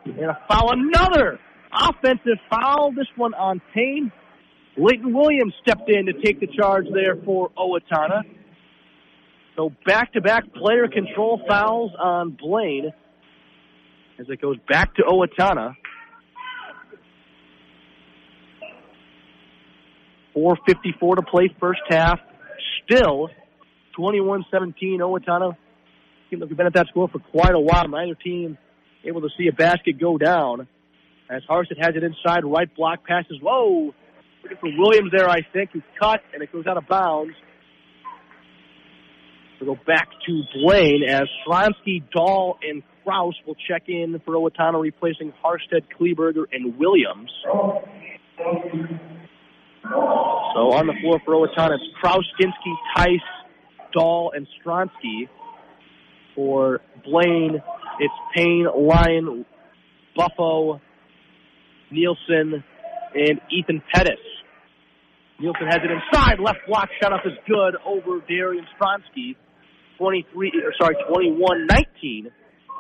and a foul. Another offensive foul. This one on Payne. Leighton Williams stepped in to take the charge there for Owatonna. So back-to-back player control fouls on Blaine as it goes back to Owatonna. 4.54 to play first half. Still 21-17 Owatonna. Team have been at that score for quite a while. Neither team able to see a basket go down. As Harstead has it inside, right block passes. Whoa! Looking for Williams there, I think, who's cut, and it goes out of bounds. We'll go back to Blaine as Stronsky, Dahl, and Kraus will check in for Owatonna, replacing Harstead, Kleberger, and Williams. So on the floor for Owatonna, it's Kraus, Ginsky, Tice, Dahl, and Stronsky. For Blaine, it's Payne, Lyon, Buffo, Nielsen, and Ethan Pettis. Nielsen has it inside. Left block shot up is good over Darian Stronsky. 23, or sorry, 21-19.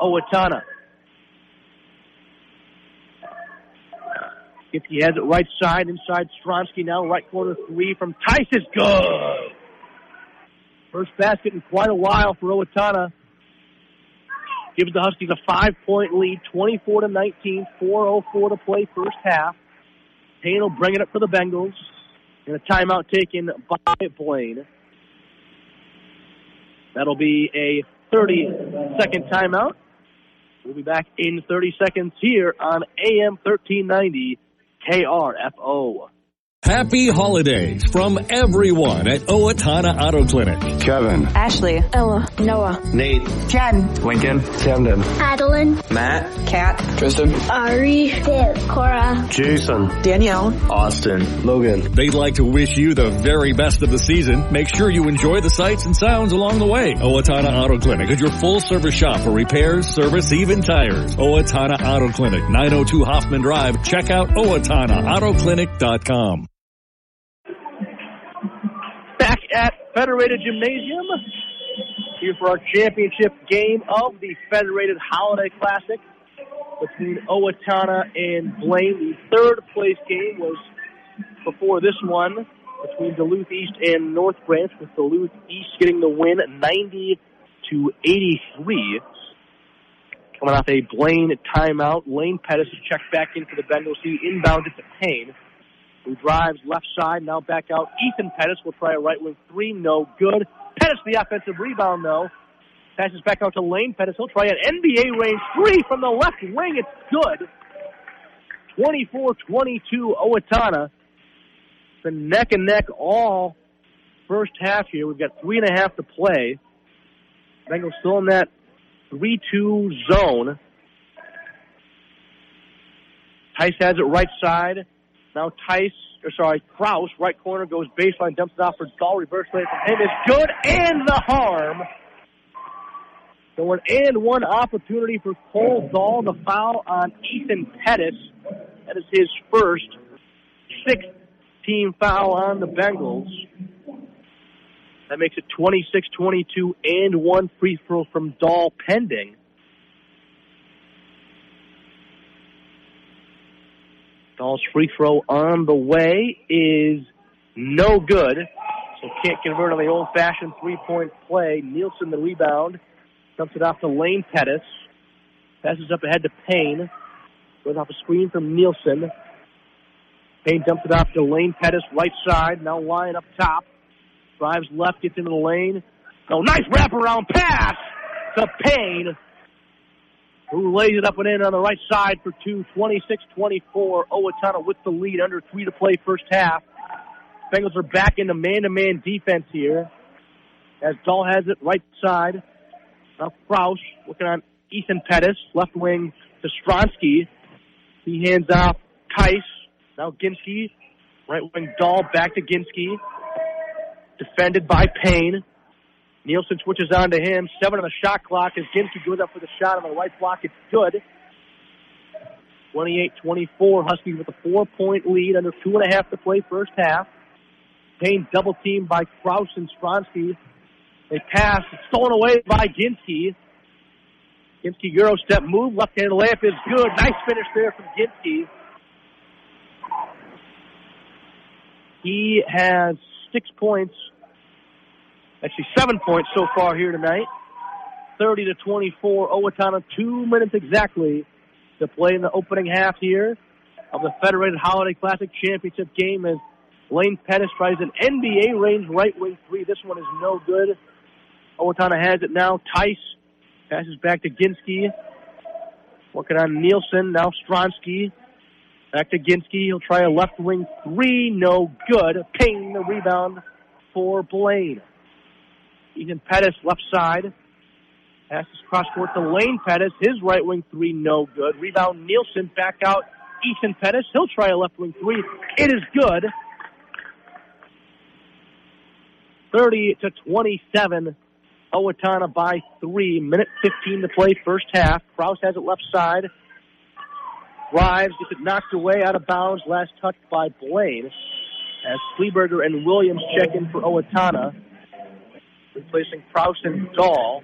Owatonna. If he has it right side, inside Stronsky now, right corner three from Tice good. First basket in quite a while for Owatonna. Gives the Huskies a five point lead, 24 to 19, 4.04 to play first half. Payne will bring it up for the Bengals. And a timeout taken by Blaine. That'll be a 30 second timeout. We'll be back in 30 seconds here on AM 1390 KRFO. Happy holidays from everyone at Owatonna Auto Clinic. Kevin. Ashley. Ella. Noah. Nate. Jen. Lincoln. Camden. Adeline. Matt. Kat. Tristan. Ari. Viv. Cora. Jason. Danielle. Austin. Logan. They'd like to wish you the very best of the season. Make sure you enjoy the sights and sounds along the way. Owatonna Auto Clinic is your full service shop for repairs, service, even tires. Owatonna Auto Clinic, 902 Hoffman Drive. Check out OwatonnaAutoClinic.com. At Federated Gymnasium here for our championship game of the Federated Holiday Classic between Owatonna and Blaine. The third place game was before this one between Duluth East and North Branch, with Duluth East getting the win 90 to 83. Coming off a Blaine timeout, Lane Pettis checked back in for the Bengals. He inbounds it to Payne, who drives left side, now back out. Ethan Pettis will try a right wing three, no good. Pettis the offensive rebound though. Passes back out to Lane Pettis. He'll try an NBA range three from the left wing. It's good. 24-22 Owatonna. Been neck and neck all first half here. We've got three and a half to play. Bengals still in that 3-2 zone. Tice has it right side. Now Tice, or sorry, Kraus, right corner, goes baseline, dumps it off for Dahl, reverse play from him good, and the harm So an and one opportunity for Cole Dahl to foul on Ethan Pettis. That is his first sixth team foul on the Bengals. That makes it 26-22 and one free throw from Dahl pending. Dahl's free throw on the way is no good. So can't convert on the old-fashioned three-point play. Nielsen the rebound. Dumps it off to Lane Pettis. Passes up ahead to Payne. Goes off a screen from Nielsen. Payne dumps it off to Lane Pettis, right side. Now Lyon up top. Drives left, gets into the lane. Oh, nice wraparound pass to Payne, who lays it up and in on the right side for two, 26-24. Owatonna with the lead, under three to play first half. Bengals are back into man-to-man defense here. As Dahl has it right side. Now Kraus looking on Ethan Pettis, left wing to Stronsky. He hands off Tice. Now Ginsky, right wing Dahl back to Ginsky. Defended by Payne. Nielsen switches on to him. Seven on the shot clock as Ginsky goes up for the shot on the right block. It's good. 28-24. Huskies with a four-point lead under two and a half to play first half. Payne double teamed by Kraus and Stronsky. They pass. Stolen away by Ginsky. Ginsky Euro step move. Left hand layup is good. Nice finish there from Ginsky. He has six points. Actually, seven points so far here tonight. 30 to 24. Owatonna, two minutes exactly to play in the opening half here of the Federated Holiday Classic Championship game as Lane Pettis tries an NBA range right wing three. This one is no good. Owatonna has it now. Tice passes back to Ginsky. Working on Nielsen. Now Stronsky. Back to Ginsky. He'll try a left wing three. No good. Payne the rebound for Blaine. Ethan Pettis left side. Passes cross court to Lane Pettis. His right wing three. No good. Rebound Nielsen back out. Ethan Pettis. He'll try a left wing three. It is good. 30 to 27. Owatonna by three. Minute 15 to play first half. Kraus has it left side. Drives, gets it knocked away out of bounds. Last touch by Blaine. As Kleberger and Williams check in for Owatonna. Replacing Kraus and Dahl.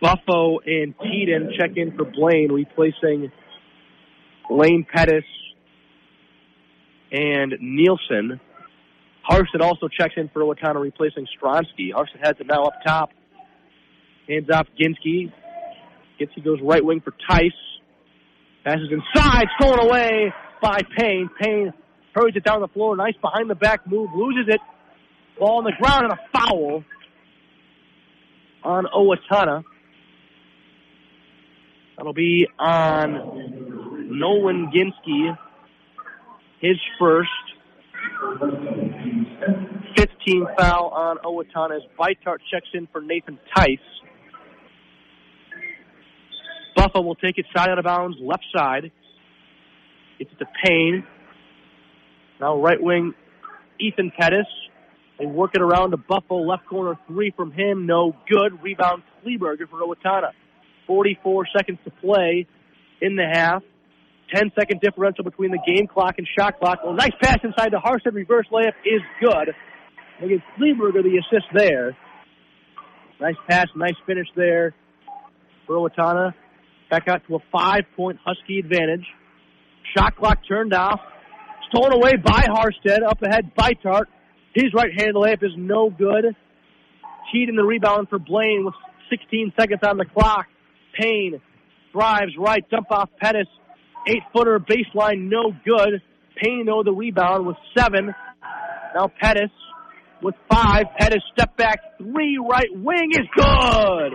Buffo and Keaton check in for Blaine, replacing Lane Pettis and Nielsen. Harson also checks in for Owatonna, replacing Stronsky. Harson has it now up top. Hands off Ginsky. Ginsky goes right wing for Tice. Passes inside, stolen away by Payne. Payne hurries it down the floor. Nice behind the back move. Loses it. Ball on the ground and a foul on Owatonna. That'll be on Nolan Ginsky. His first. 15 foul on Owatonna as Bitart checks in for Nathan Tice. Buffo will take it side out of bounds, left side. Gets it to Payne. Now right wing, Ethan Pettis. They work it around to Buffo, left corner three from him, no good. Rebound Kleberger for Owatonna. 44 seconds to play in the half. 10 second differential between the game clock and shot clock. Well, nice pass inside the Harstead reverse layup is good. They give Kleberger the assist there. Nice pass, nice finish there for Owatonna. Back out to a five point Husky advantage. Shot clock turned off. Stolen away by Harstead. Up ahead, by Tart. His right hand layup is no good. Cheating the rebound for Blaine with 16 seconds on the clock. Payne drives right, dump off Pettis. Eight footer baseline, no good. Payne though the rebound with seven. Now Pettis with five. Pettis step back three right wing is good.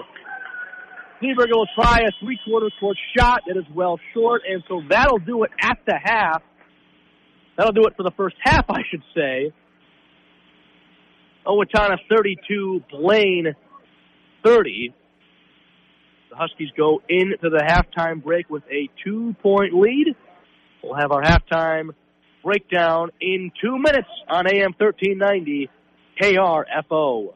Kleberger will try a three quarter court shot that is well short, and so that'll do it at the half. That'll do it for the first half, I should say. Owatonna 32, Blaine 30. The Huskies go into the halftime break with a two point lead. We'll have our halftime breakdown in two minutes on AM 1390 KRFO.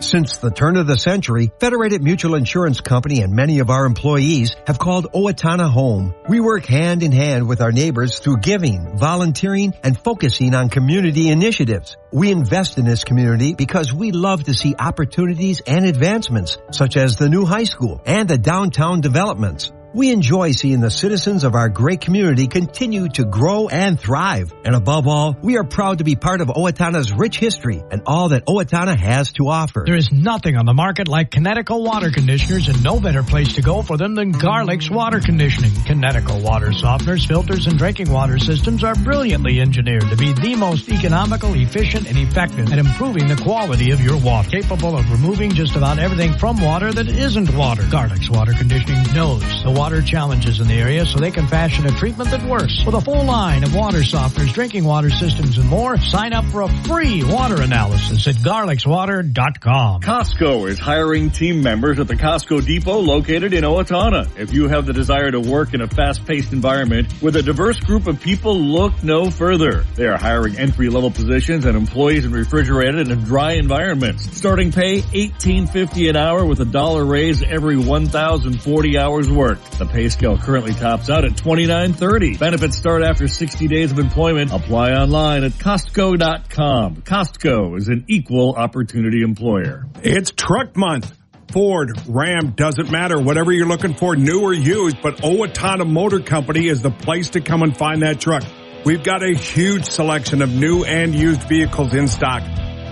Since the turn of the century, Federated Mutual Insurance Company and many of our employees have called Owatonna home. We work hand in hand with our neighbors through giving, volunteering, and focusing on community initiatives. We invest in this community because we love to see opportunities and advancements, such as the new high school and the downtown developments. We enjoy seeing the citizens of our great community continue to grow and thrive. And above all, we are proud to be part of Owatonna's rich history and all that Owatonna has to offer. There is nothing on the market like Kinetico water conditioners and no better place to go for them than Garlic's water conditioning. Kinetico water softeners, filters, and drinking water systems are brilliantly engineered to be the most economical, efficient, and effective at improving the quality of your water. Capable of removing just about everything from water that isn't water. Garlic's water conditioning knows the water challenges in the area so they can fashion a treatment that works. With a full line of water softeners, drinking water systems, and more, sign up for a free water analysis at garlicswater.com. Costco is hiring team members at the Costco Depot located in Owatonna. If you have the desire to work in a fast-paced environment with a diverse group of people, look no further. They are hiring entry-level positions and employees in refrigerated and dry environments. Starting pay $18.50 an hour with a dollar raise every 1,040 hours worked. The pay scale currently tops out at $29.30. Benefits start after 60 days of employment. Apply online at Costco.com. Costco is an equal opportunity employer. It's truck month. Ford, Ram, doesn't matter. Whatever you're looking for, new or used, but Owatonna Motor Company is the place to come and find that truck. We've got a huge selection of new and used vehicles in stock.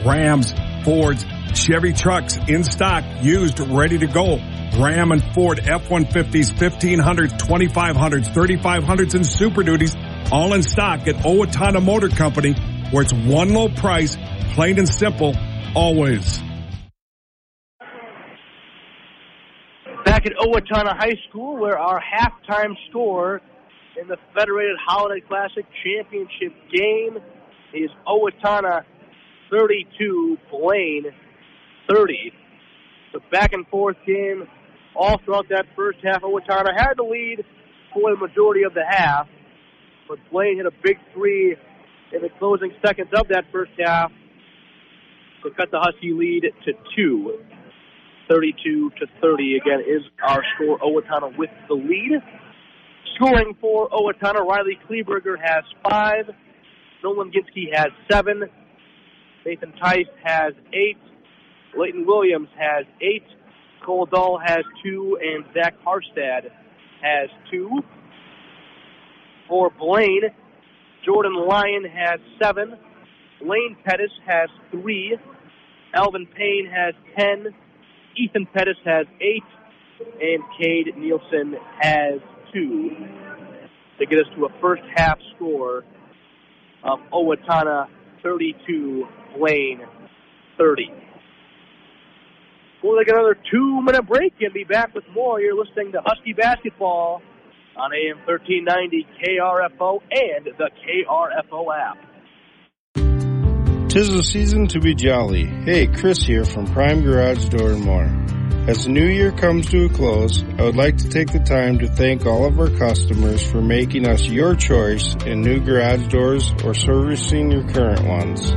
Rams, Fords, Chevy trucks in stock, used, ready to go. Ram and Ford F-150s, 1500s, 2500s, 3500s, and Super Duties, all in stock at Owatonna Motor Company, where it's one low price, plain and simple, always. Back at Owatonna High School, where our halftime score in the Federated Holiday Classic Championship game is Owatonna 32, Blaine 30. The back and forth game all throughout that first half. Owatonna had the lead for the majority of the half, but Blaine hit a big three in the closing seconds of that first half to cut the Husky lead to two. 32 to 30 again is our score. Owatonna with the lead. Scoring for Owatonna, Riley Kleberger has five. Nolan Ginsky has seven. Nathan Tice has eight. Leighton Williams has eight. Cole Dahl has two, and Zach Harstad has two. For Blaine, Jordan Lyon has seven. Lane Pettis has three. Alvin Payne has ten. Ethan Pettis has eight. And Cade Nielsen has two. To get us to a first half score of Owatonna 32, Blaine 30. We'll take another two minute break and be back with more. You're listening to Husky Basketball on AM 1390 KRFO and the KRFO app. Tis the season to be jolly. Hey, Chris here from Prime Garage Door and More. As the new year comes to a close, I would like to take the time to thank all of our customers for making us your choice in new garage doors or servicing your current ones.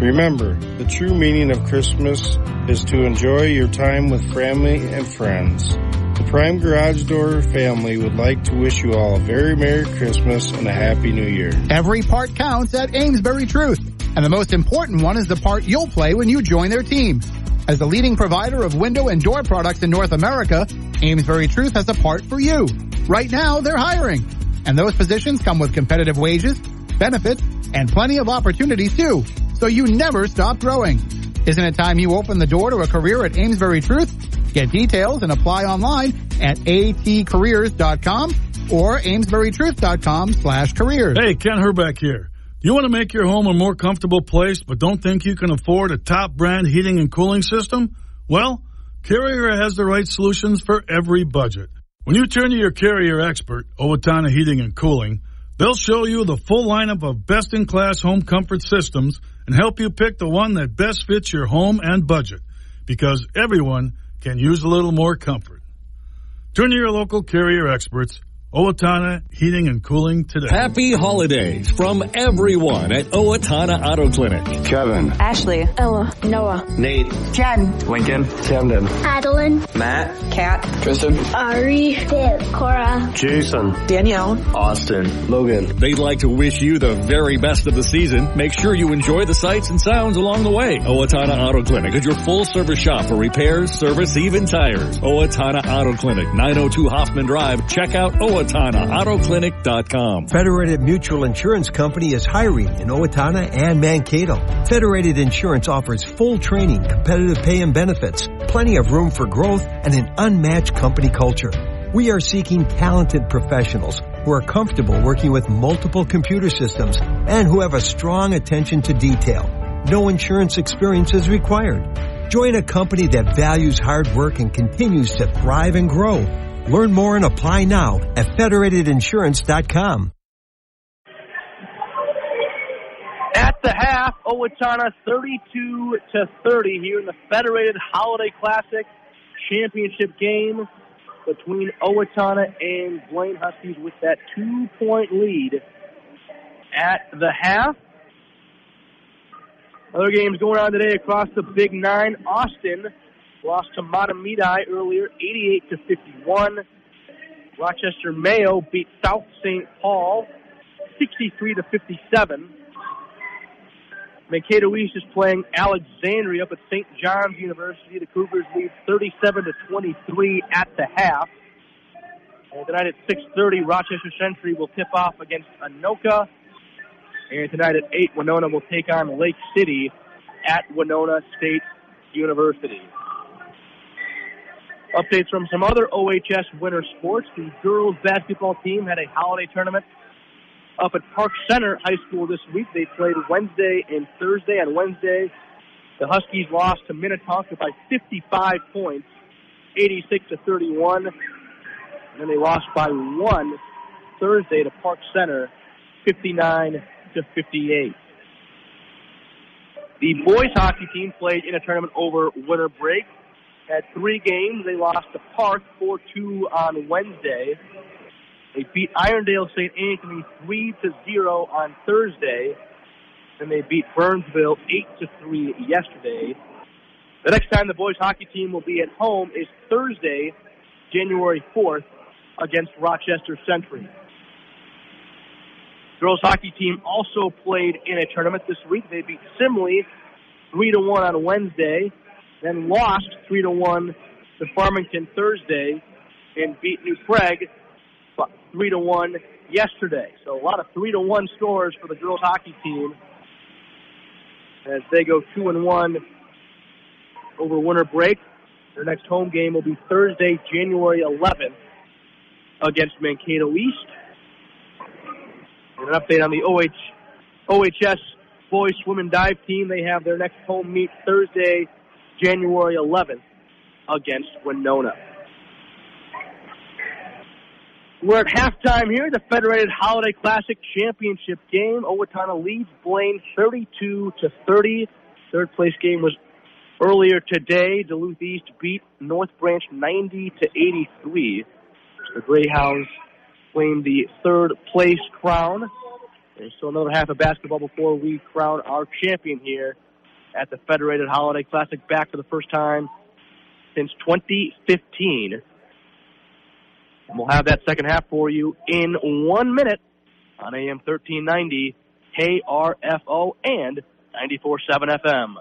Remember, the true meaning of Christmas is to enjoy your time with family and friends. The Prime Garage Door family would like to wish you all a very Merry Christmas and a Happy New Year. Every part counts at Amesbury Truth. And the most important one is the part you'll play when you join their team. As the leading provider of window and door products in North America, Amesbury Truth has a part for you. Right now, they're hiring. And those positions come with competitive wages, benefits, and plenty of opportunities too. So you never stop growing. Isn't it time you open the door to a career at Amesbury Truth? Get details and apply online at atcareers.com or amesburytruth.com slash careers. Hey, Ken Herbeck here. You want to make your home a more comfortable place, but don't think you can afford a top brand heating and cooling system? Well, Carrier has the right solutions for every budget. When you turn to your Carrier expert, Owatonna Heating and Cooling, they'll show you the full lineup of best-in-class home comfort systems and help you pick the one that best fits your home and budget. Because everyone can use a little more comfort. Turn to your local Carrier experts Owatonna Heating and Cooling today. Happy holidays from everyone at Owatonna Auto Clinic. Kevin. Ashley. Ella. Noah. Nate. Jen. Lincoln. Camden. Adeline. Matt. Kat. Tristan. Ari. Viv. Cora. Jason. Danielle. Austin. Logan. They'd like to wish you the very best of the season. Make sure you enjoy the sights and sounds along the way. Owatonna Auto Clinic is your full service shop for repairs, service, even tires. Owatonna Auto Clinic, 902 Hoffman Drive. Check out OwatonnaAutoClinic.com. Federated Mutual Insurance Company is hiring in Owatonna and Mankato. Federated Insurance offers full training, competitive pay and benefits, plenty of room for growth, and an unmatched company culture. We are seeking talented professionals who are comfortable working with multiple computer systems and who have a strong attention to detail. No insurance experience is required. Join a company that values hard work and continues to thrive and grow. Learn more and apply now at federatedinsurance.com. At the half, Owatonna 32 to 30 here in the Federated Holiday Classic Championship game between Owatonna and Blaine Huskies with that two-point lead at the half. Other games going on today across the Big Nine. Austin lost to Mahtomedi earlier, 88 to 51. Rochester Mayo beat South St. Paul, 63 to 57. Mankato East is playing Alexandria up at St. John's University. The Cougars lead 37 to 23 at the half. And tonight at 6:30, Rochester Century will tip off against Anoka. And tonight at 8, Winona will take on Lake City at Winona State University. Updates from some other OHS winter sports. The girls basketball team had a holiday tournament up at Park Center High School this week. They played Wednesday and Thursday. On Wednesday, the Huskies lost to Minnetonka by 55 points, 86 to 31. And then they lost by one Thursday to Park Center, 59 to 58. The boys hockey team played in a tournament over winter break. Had three games. They lost to Park 4-2 on Wednesday. They beat Irondale St. Anthony 3 to 0 on Thursday. And they beat Burnsville 8 to 3 yesterday. The next time the boys hockey team will be at home is Thursday, January 4th against Rochester Century. Girls hockey team also played in a tournament this week. They beat Simley 3 to 1 on Wednesday, then lost 3 to 1 to Farmington Thursday and beat New Prague three to one yesterday. So a lot of three to one scores for the girls hockey team as they go two and one over winter break. Their next home game will be Thursday, January 11th against Mankato East. And an update on the OH, OHS boys swim and dive team. They have their next home meet Thursday, January 11th against Winona. We're at halftime here, the Federated Holiday Classic Championship game. Owatonna leads Blaine 32 to 30. Third place game was earlier today. Duluth East beat North Branch 90 to 83. The Greyhounds claim the third place crown. There's still another half of basketball before we crown our champion here at the Federated Holiday Classic back for the first time since 2015. And we'll have that second half for you in one minute on AM 1390, KRFO, and 94.7 FM.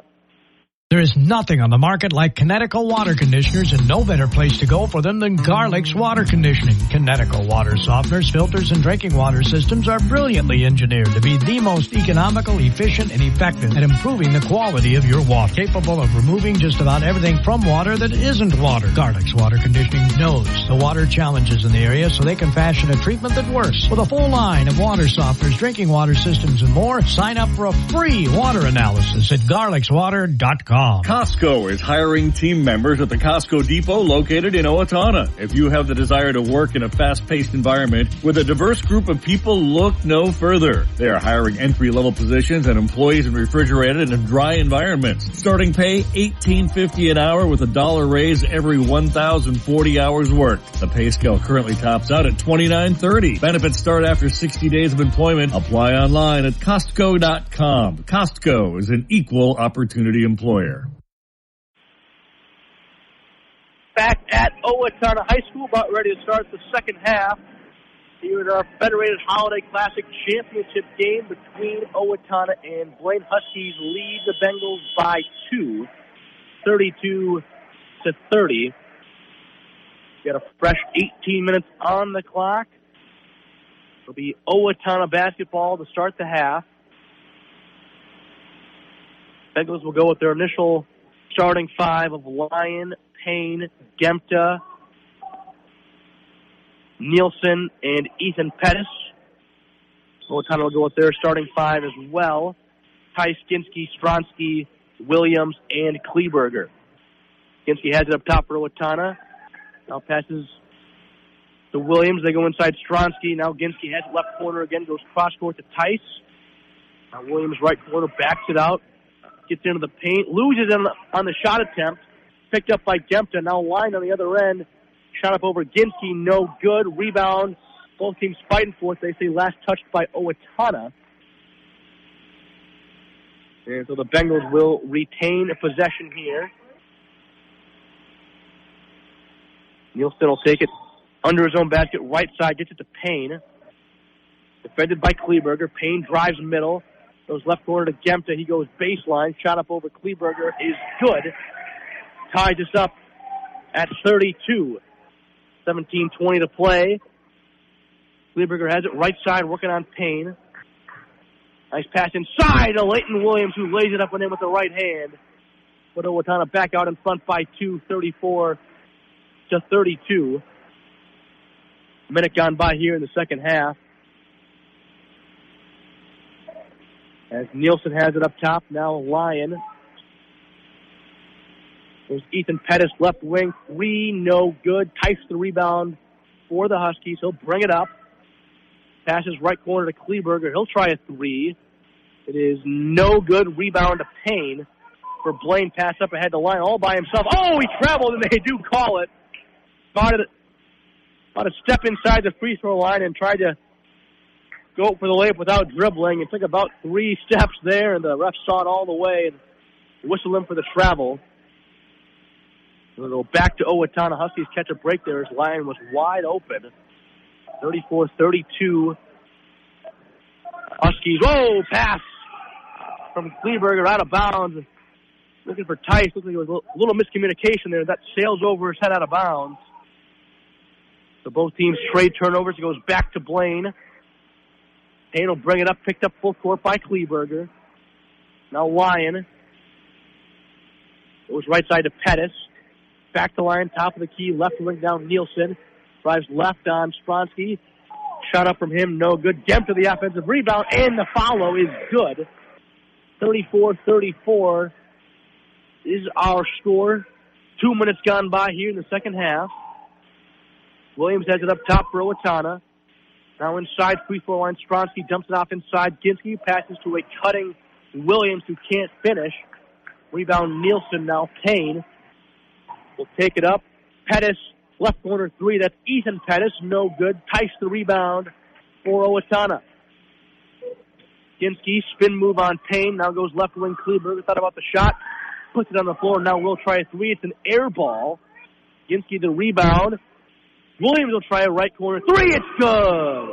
There is nothing on the market like Kinetico water conditioners and no better place to go for them than Garlic's water conditioning. Kinetico water softeners, filters, and drinking water systems are brilliantly engineered to be the most economical, efficient, and effective at improving the quality of your water. Capable of removing just about everything from water that isn't water. Garlic's water conditioning knows the water challenges in the area so they can fashion a treatment that works. With a full line of water softeners, drinking water systems, and more, sign up for a free water analysis at garlicswater.com. Costco is hiring team members at the Costco Depot located in Owatonna. If you have the desire to work in a fast-paced environment with a diverse group of people, look no further. They are hiring entry-level positions and employees in refrigerated and dry environments. Starting pay $18.50 an hour with a dollar raise every 1,040 hours worked. The pay scale currently tops out at $29.30. Benefits start after 60 days of employment. Apply online at Costco.com. Costco is an equal opportunity employer. Back at Owatonna High School, about ready to start the second half. Here in our Federated Holiday Classic Championship game between Owatonna and Blaine Huskies lead the Bengals by two, 32 to 30. Got a fresh 18 minutes on the clock. It'll be Owatonna basketball to start the half. Bengals will go with their initial starting five of Lyon, Payne, Gemta, Nielsen, and Ethan Pettis. Owatonna will go with their starting five as well. Tice, Ginsky, Stronsky, Williams, and Kleberger. Ginsky has it up top for Owatonna. Now passes to Williams. They go inside Stronsky. Now Ginsky has left corner again, goes cross court to Tice. Now Williams right corner backs it out, gets into the paint, loses on the, on the shot attempt, picked up by Gemta. Now Lyon on the other end, shot up over Ginsky, no good. Rebound. Both teams fighting for it. They say last touched by Owatonna. And so the Bengals will retain possession here. Nielsen will take it under his own basket, right side, gets it to Payne. Defended by Kleberger. Payne drives middle. Goes left corner to Gemta. He goes baseline. Shot up over Kleberger is good. Ties us up at 32. 17-20 to play. Kleberger has it right side, working on Payne. Nice pass inside to Leighton Williams, who lays it up and in with the right hand. But Owatonna back out in front by two, 34 to 32. A minute gone by here in the second half. As Nielsen has it up top, now Lyon. There's Ethan Pettis, left wing, three, no good. Tice the rebound for the Huskies. He'll bring it up. Passes right corner to Kleberger. He'll try a three. It is no good. Rebound to Payne for Blaine. Pass up ahead to Lyon all by himself. Oh, he traveled and they do call it. About a step inside the free throw line and tried to go for the layup without dribbling. It took about three steps there and the ref saw it all the way and whistled him for the travel. We'll go back to Owatonna. Huskies catch a break there. His line was wide open. 34-32. Huskies, whoa, pass from Kleberger out of bounds. Looking for Tice. Looks like there was a little miscommunication there. That sails over his head out of bounds. So both teams trade turnovers. It goes back to Blaine. Payne will bring it up, picked up full court by Kleberger. Now Lyon. Goes right side to Pettis. Back to Lyon, top of the key, left wing down Nielsen. Drives left on Stronsky. Shot up from him, no good. Gemta the offensive rebound, and the follow is good. 34-34 is our score. Two minutes gone by here in the second half. Williams has it up top for Owatonna. Now inside free throw line, Stronsky dumps it off inside. Ginsky passes to a cutting Williams who can't finish. Rebound Nielsen now. Payne will take it up. Pettis, left corner three. That's Ethan Pettis. No good. Tice the rebound for Owatonna. Ginsky, spin move on Payne. Now goes left wing Kleberger. Thought about the shot. Puts it on the floor. Now will try a three. It's an air ball. Ginsky the rebound. Williams will try a right corner. Three. It's good.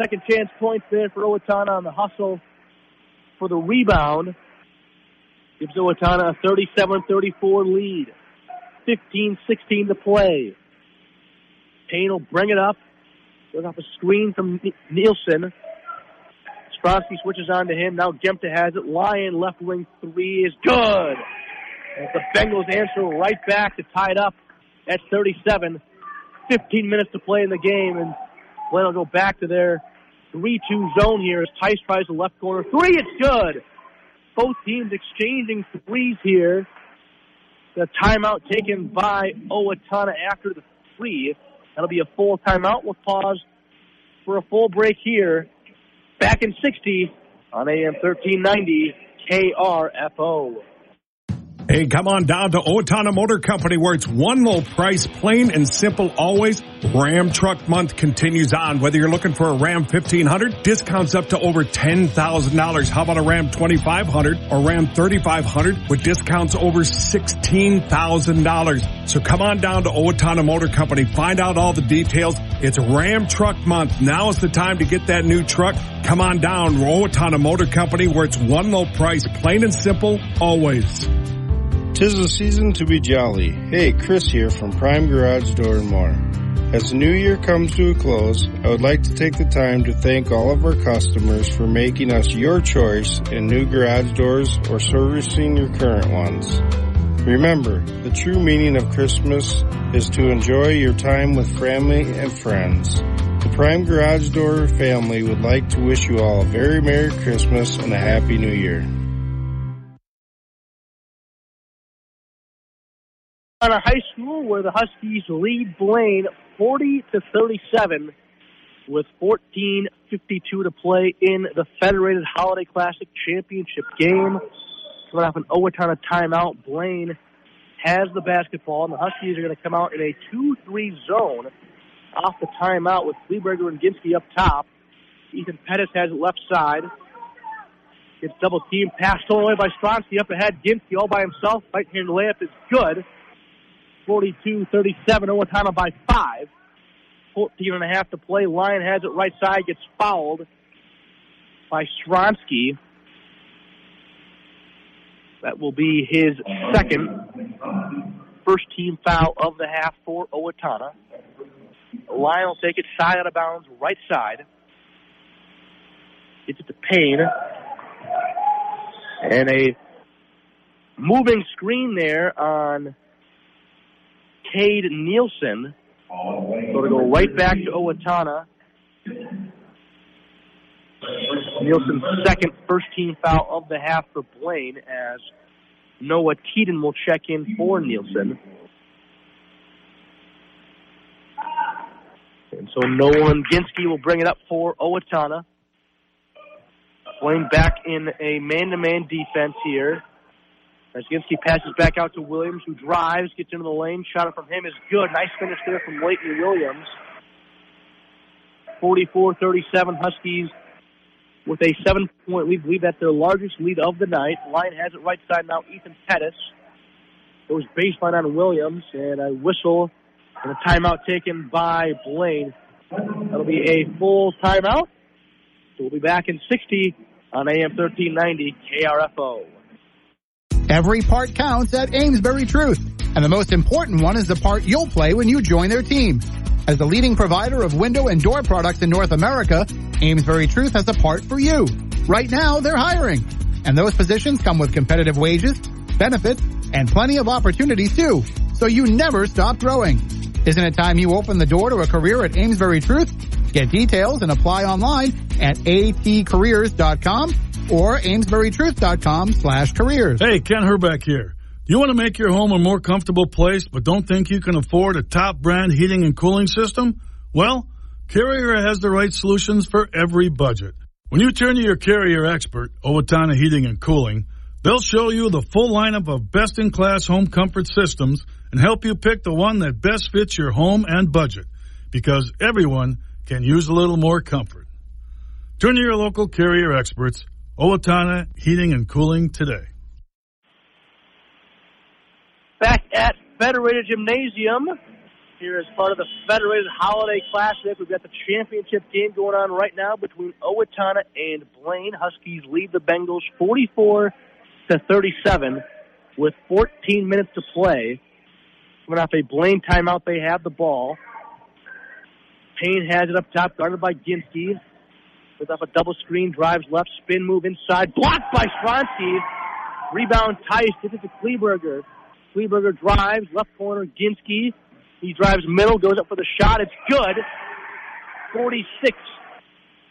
Second chance points there for Owatonna on the hustle for the rebound. Gives Owatonna a 37-34 lead. 15-16 to play. Payne will bring it up. Goes off a screen from Nielsen. Stronsky switches on to him. Now Gemta has it. Lyon left wing three is good. As the Bengals answer right back to tie it up at 37. 15 minutes to play in the game, and Glenn will go back to their 3-2 zone here as Tice tries the left corner. Three, it's good. both teams exchanging threes here. The timeout taken by Owatonna after the three. That'll be a full timeout. We'll pause for a full break here. Back in 60 on AM 1390 KRFO. Hey, come on down to Owatonna Motor Company where it's one low price, plain and simple always. Ram Truck Month continues on. Whether you're looking for a Ram 1500, discounts up to over $10,000. How about a Ram 2500 or Ram 3500 with discounts over $16,000. So come on down to Owatonna Motor Company. Find out all the details. It's Ram Truck Month. Now is the time to get that new truck. Come on down to Owatonna Motor Company where it's one low price, plain and simple always. Tis the season to be jolly. Hey, Chris here from Prime Garage Door and More. As the new year comes to a close, I would like to take the time to thank all of our customers for making us your choice in new garage doors or servicing your current ones. Remember, the true meaning of Christmas is to enjoy your time with family and friends. The Prime Garage Door family would like to wish you all a very Merry Christmas and a Happy New Year. On a high school where the Huskies lead Blaine 40 to 37 with 14:52 to play in the Federated Holiday Classic Championship game. Coming off an Owatonna timeout, Blaine has the basketball, and the Huskies are going to come out in a 2-3 zone off the timeout with Kleberger and Ginsky up top. Ethan Pettis has it left side. Gets double team, passed all the way by Stronsky up ahead. Ginsky all by himself. Right hand layup is good. 42-37, Owatonna by five. 14 and a half to play. Lyon has it right side, gets fouled by Stronsky. That will be his second first team foul of the half for Owatonna. Lyon will take it side out of bounds, right side. Gets it to Payne. And a moving screen there on Cade Nielsen. So to go right back to Owatonna. Nielsen's second first team foul of the half for Blaine as Noah Keaton will check in for Nielsen. And so Nolan Ginsky will bring it up for Owatonna. Blaine back in a man-to-man defense here. As Ginsky passes back out to Williams, who drives, gets into the lane. Shot it from him is good. Nice finish there from Leighton Williams. 44-37 Huskies with a seven-point lead. believe that's their largest lead of the night. Lyon has it right side now. Ethan Pettis goes baseline on Williams, and a whistle and a timeout taken by Blaine. That'll be a full timeout. So we'll be back in 60 on AM 1390 KRFO. Every part counts at Amesbury Truth. And the most important one is the part you'll play when you join their team. As the leading provider of window and door products in North America, Amesbury Truth has a part for you. Right now, they're hiring. And those positions come with competitive wages, benefits, and plenty of opportunities too. So you never stop growing. Isn't it time you open the door to a career at Amesbury Truth? Get details and apply online at atcareers.com or amesburytruth.com slash careers. Hey, Ken Herbeck here. Do you want to make your home a more comfortable place but don't think you can afford a top brand heating and cooling system? Well, Carrier has the right solutions for every budget. When you turn to your Carrier expert, Owatonna Heating and Cooling, they'll show you the full lineup of best-in-class home comfort systems and help you pick the one that best fits your home and budget because everyone can use a little more comfort. Turn to your local Carrier experts, Owatonna Heating and Cooling today. Back at Federated Gymnasium, here as part of the Federated Holiday Classic, we've got the championship game going on right now between Owatonna and Blaine. Huskies lead the Bengals 44 to 37 with 14 minutes to play. Coming off a Blaine timeout, they have the ball. Payne has it up top, guarded by Ginsky. Sets up a double screen, drives left, spin move inside, blocked by Stronski. Rebound, Tice gives it to Kleberger. Kleberger drives, left corner, Ginsky. He drives middle, goes up for the shot. It's good. 46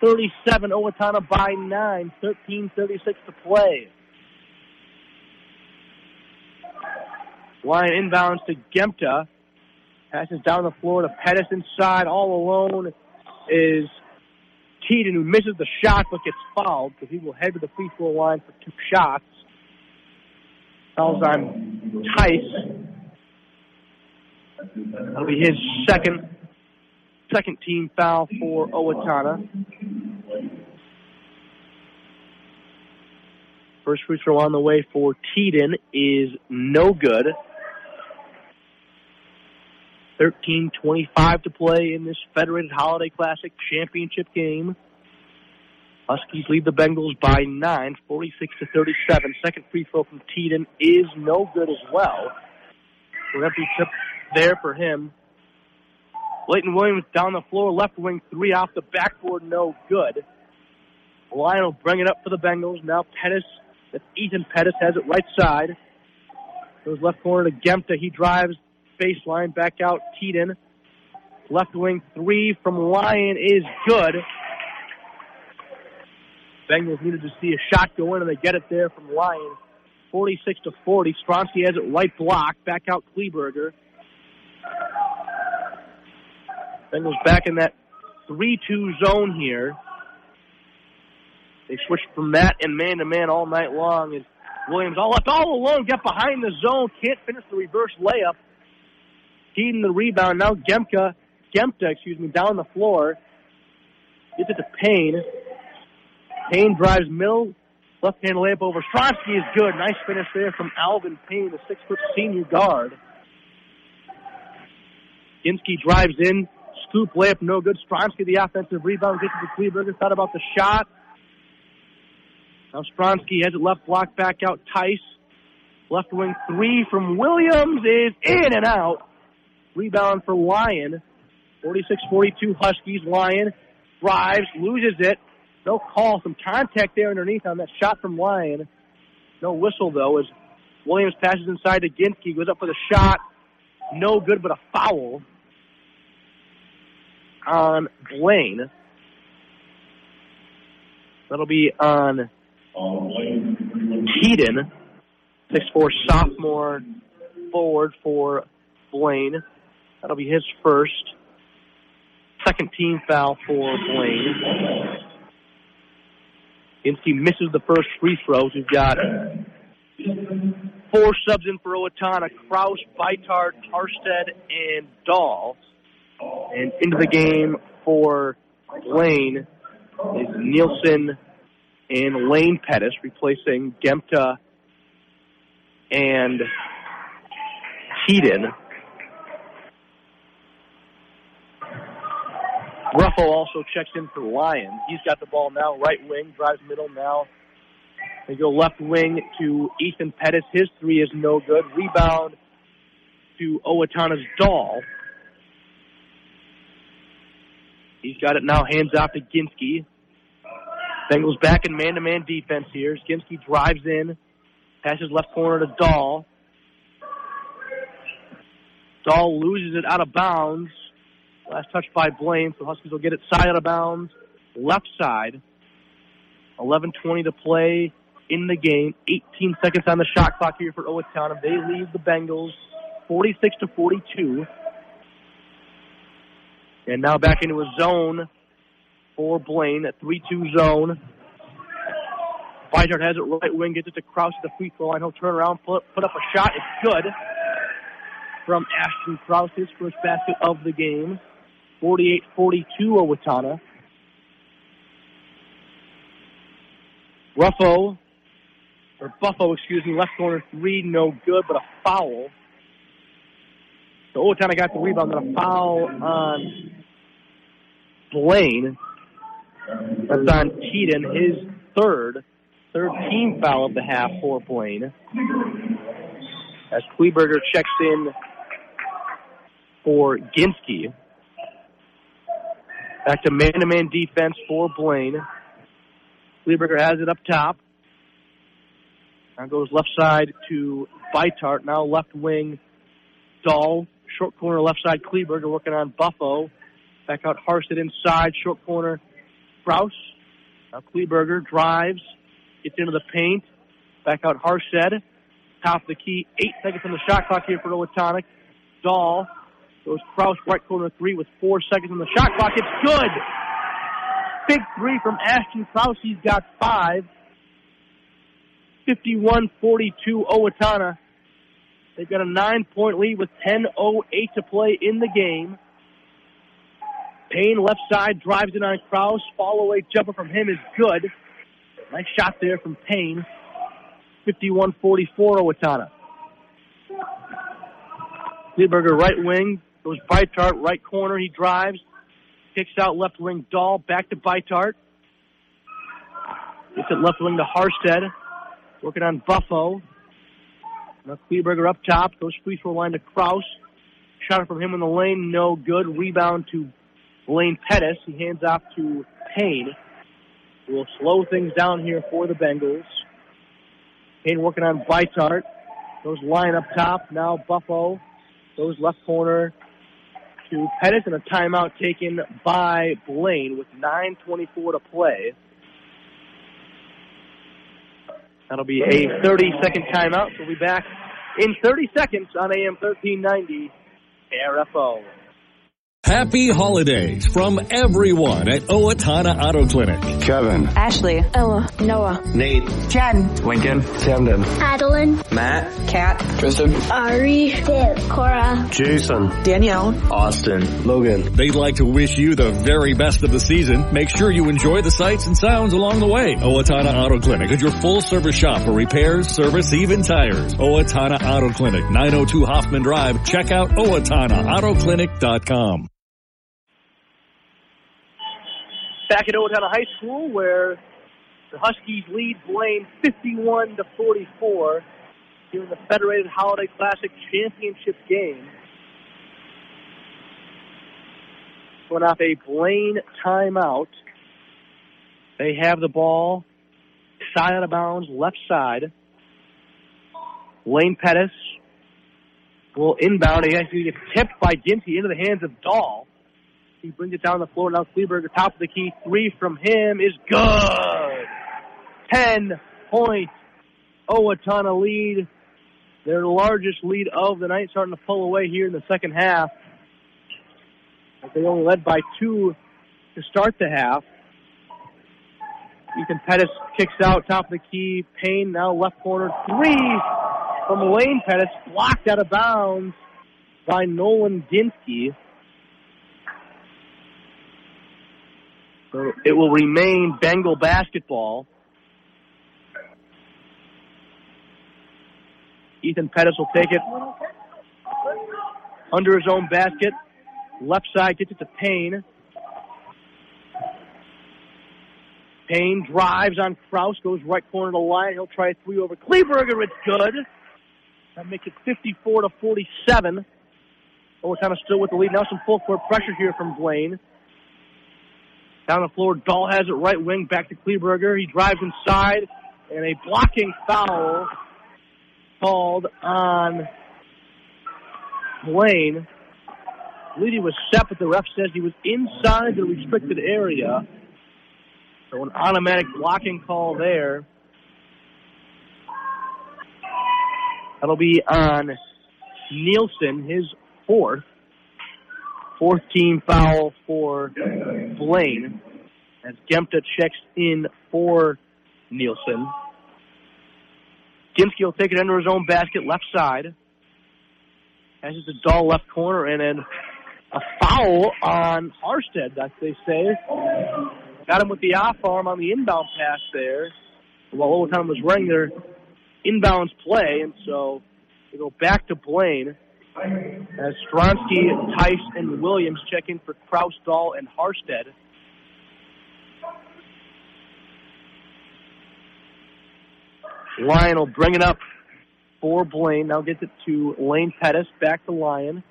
37 Owatonna by 9, 13 36 to play. Lyon inbounds to Gemta. Passes down the floor to Pettis inside, all alone is Keaton, who misses the shot but gets fouled because he will head to the free throw line for two shots. Fouls on Tice. That'll be his second second team foul for Owatonna. First free throw on the way for Teeden is no good. 13-25 to play in this Federated Holiday Classic championship game. Huskies lead the Bengals by nine, 46 to 37. Second free throw from Teeden is no good as well. So empty tip there for him. Leighton Williams down the floor, left wing three off the backboard, no good. Lyon will bring it up for the Bengals. Now Pettis, Ethan Pettis, has it right side. Goes left corner to Gemta. He drives baseline back out. Teeden. Left wing three from Lyon is good. Bengals needed to see a shot go in, and they get it there from Lyon. 46 to 40. Stronsky has it right block. Back out Kleberger. Bengals back in that 3-2 zone here. They switched from that and man-to-man all night long. As Williams all up, all alone, get behind the zone, can't finish the reverse layup. Feeding the rebound. Now Gemka, Gemta, excuse me, down the floor. Gets it to Payne. Payne drives middle, left-hand layup over. Stronsky is good. Nice finish there from Alvin Payne, the six-foot senior guard. Ginsky drives in, scoop layup, no good. Stronsky, the offensive rebound, gets it to Kleberger. Thought about the shot. Now Stronsky has it left block back out. Tice. Left wing three from Williams is in and out. Rebound for Lyon. 46-42 Huskies. Lyon drives, loses it. No call. Some contact there underneath on that shot from Lyon. No whistle though as Williams passes inside to Ginsky. Goes up for the shot. No good, but a foul on Blaine. That'll be on Keaton, 6'4 sophomore forward for Blaine. That'll be his first. Second team foul for Blaine. Ginsky misses the first free throws. We've got four subs in for Owatonna. Kraus, Beitard, Harstead, and Dahl. And into the game for Blaine is Nielsen and Lane Pettis replacing Gemta and Keaton. Ruffo also checks in for Lyon. He's got the ball now, right wing, drives middle now. They go left wing to Ethan Pettis. His three is no good. Rebound to Owatonna's Dahl. He's got it now, hands off to Ginsky. Bengals back in man-to-man defense here. Ginsky drives in, passes left corner to Dahl. Dahl loses it out of bounds. Last touch by Blaine, so Huskies will get it side out of bounds, left side. 11:20 to play in the game. 18 seconds on the shot clock here for Owatonna. They lead the Bengals 46 to 42. And now back into a zone for Blaine, a 3-2 zone. Beitard has it right wing, gets it to Kraus at the free throw line. He'll turn around, put, put up a shot. It's good from Ashton Kraus, his first basket of the game. 48-42 Owatonna. Ruffo, or Buffo, excuse me, left corner three, no good, but a foul. So Owatonna got the rebound, and a foul on Blaine. That's on Keaton, his third, third team foul of the half for Blaine. As Kleberger checks in for Ginsky. Back to man-to-man defense for Blaine. Kleberger has it up top. Now goes left side to Beitart. Now left wing, Dahl. Short corner left side, Kleberger working on Buffo. Back out Harstead inside, short corner, Kraus. Now Kleberger drives, gets into the paint. Back out Harstead. Top of the key, eight seconds on the shot clock here for Owatonna. Dahl goes Kraus right corner three with four seconds on the shot clock. It's good. Big three from Ashton Kraus. He's got five. 51-42 Owatonna. They've got a nine-point lead with 10.08 to play in the game. Payne left side drives it on Kraus. Fall away jumper from him is good. Nice shot there from Payne. 51-44 Owatonna. Kleberger right wing goes Beitart right corner. He drives, kicks out left wing Dahl back to Beitart. Gets it left wing to Harstead. Working on Buffo. Now Kleberger up top. Goes free throw line to Kraus. Shot from him in the lane. No good. Rebound to Blaine Pettis. He hands off to Payne. Will slow things down here for the Bengals. Payne working on Beitart. Goes Lyon up top. Now Buffo goes left corner to Pettis and a timeout taken by Blaine with 9.24 to play. That'll be a 30 second timeout. We'll be back in 30 seconds on AM 1390 KRFO. Happy holidays from everyone at Owatonna Auto Clinic. Kevin. Ashley. Ella. Noah. Nate. Jen. Lincoln. Camden. Adeline. Matt. Kat. Tristan. Ari. Viv. Cora. Jason. Danielle. Austin. Logan. They'd like to wish you the very best of the season. Make sure you enjoy the sights and sounds along the way. Owatonna Auto Clinic is your full service shop for repairs, service, even tires. Owatonna Auto Clinic, 902 Hoffman Drive. Check out OwatonnaAutoClinic.com. Back at Owatonna High School where the Huskies lead Blaine 51 to 44 during the Federated Holiday Classic Championship game. Going off a Blaine timeout. They have the ball side out of bounds, left side. Lane Pettis will inbound. He actually gets tipped by Ginty into the hands of Dahl. He brings it down the floor. Now Kleberger, top of the key. Three from him is good. Ten point Owatonna lead. Their largest lead of the night starting to pull away here in the second half. They only led by two to start the half. Ethan Pettis kicks out top of the key. Payne now left corner. Three from Lane Pettis. Blocked out of bounds by Nolan Ginsky. So it will remain Bengal basketball. Ethan Pettis will take it under his own basket. Left side gets it to Payne. Payne drives on Kraus, goes right corner to the line. He'll try a three over Kleberger. It's good. That makes it 54 to 47. Owatonna still with the lead. Now some full court pressure here from Blaine. Down the floor, Dahl has it right wing, back to Kleberger. He drives inside, and a blocking foul called on Blaine. I he was set, but the ref says he was inside the restricted area. So an automatic blocking call there. That'll be on Nielsen, his fourth. Fourth team foul for Blaine as Gemta checks in for Nielsen. Ginsky will take it under his own basket, left side. Has it a dull left corner, and then a foul on Harstead, as they say. Got him with the off arm on the inbound pass there. While Owatonna was running their inbounds play, and so they go back to Blaine as Stronsky, Tice, and Williams check in for Kraus, Dahl, and Harstead. Lyon will bring it up for Blaine. Now gets it to Lane Pettis. Back to Lyon.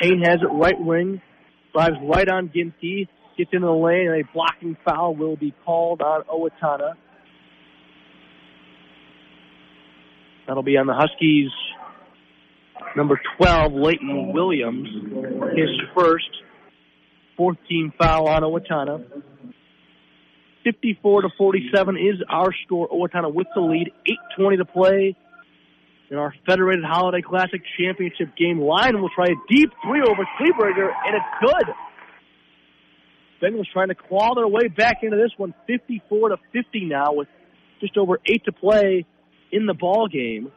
Payne has it right wing. Drives right on Ginsky. Gets into the lane, and a blocking foul will be called on Owatonna. That'll be on the Huskies. Number 12, Leighton Williams. His first. Fourth team foul on Owatonna. 54 to 47 is our score. Owatonna with the lead. 8:20 to play in our Federated Holiday Classic Championship game. Lyon will try a deep three over Kleberger, and it's good. Bengals trying to claw their way back into this one, 54 to 50 now, with just over eight to play in the ball game.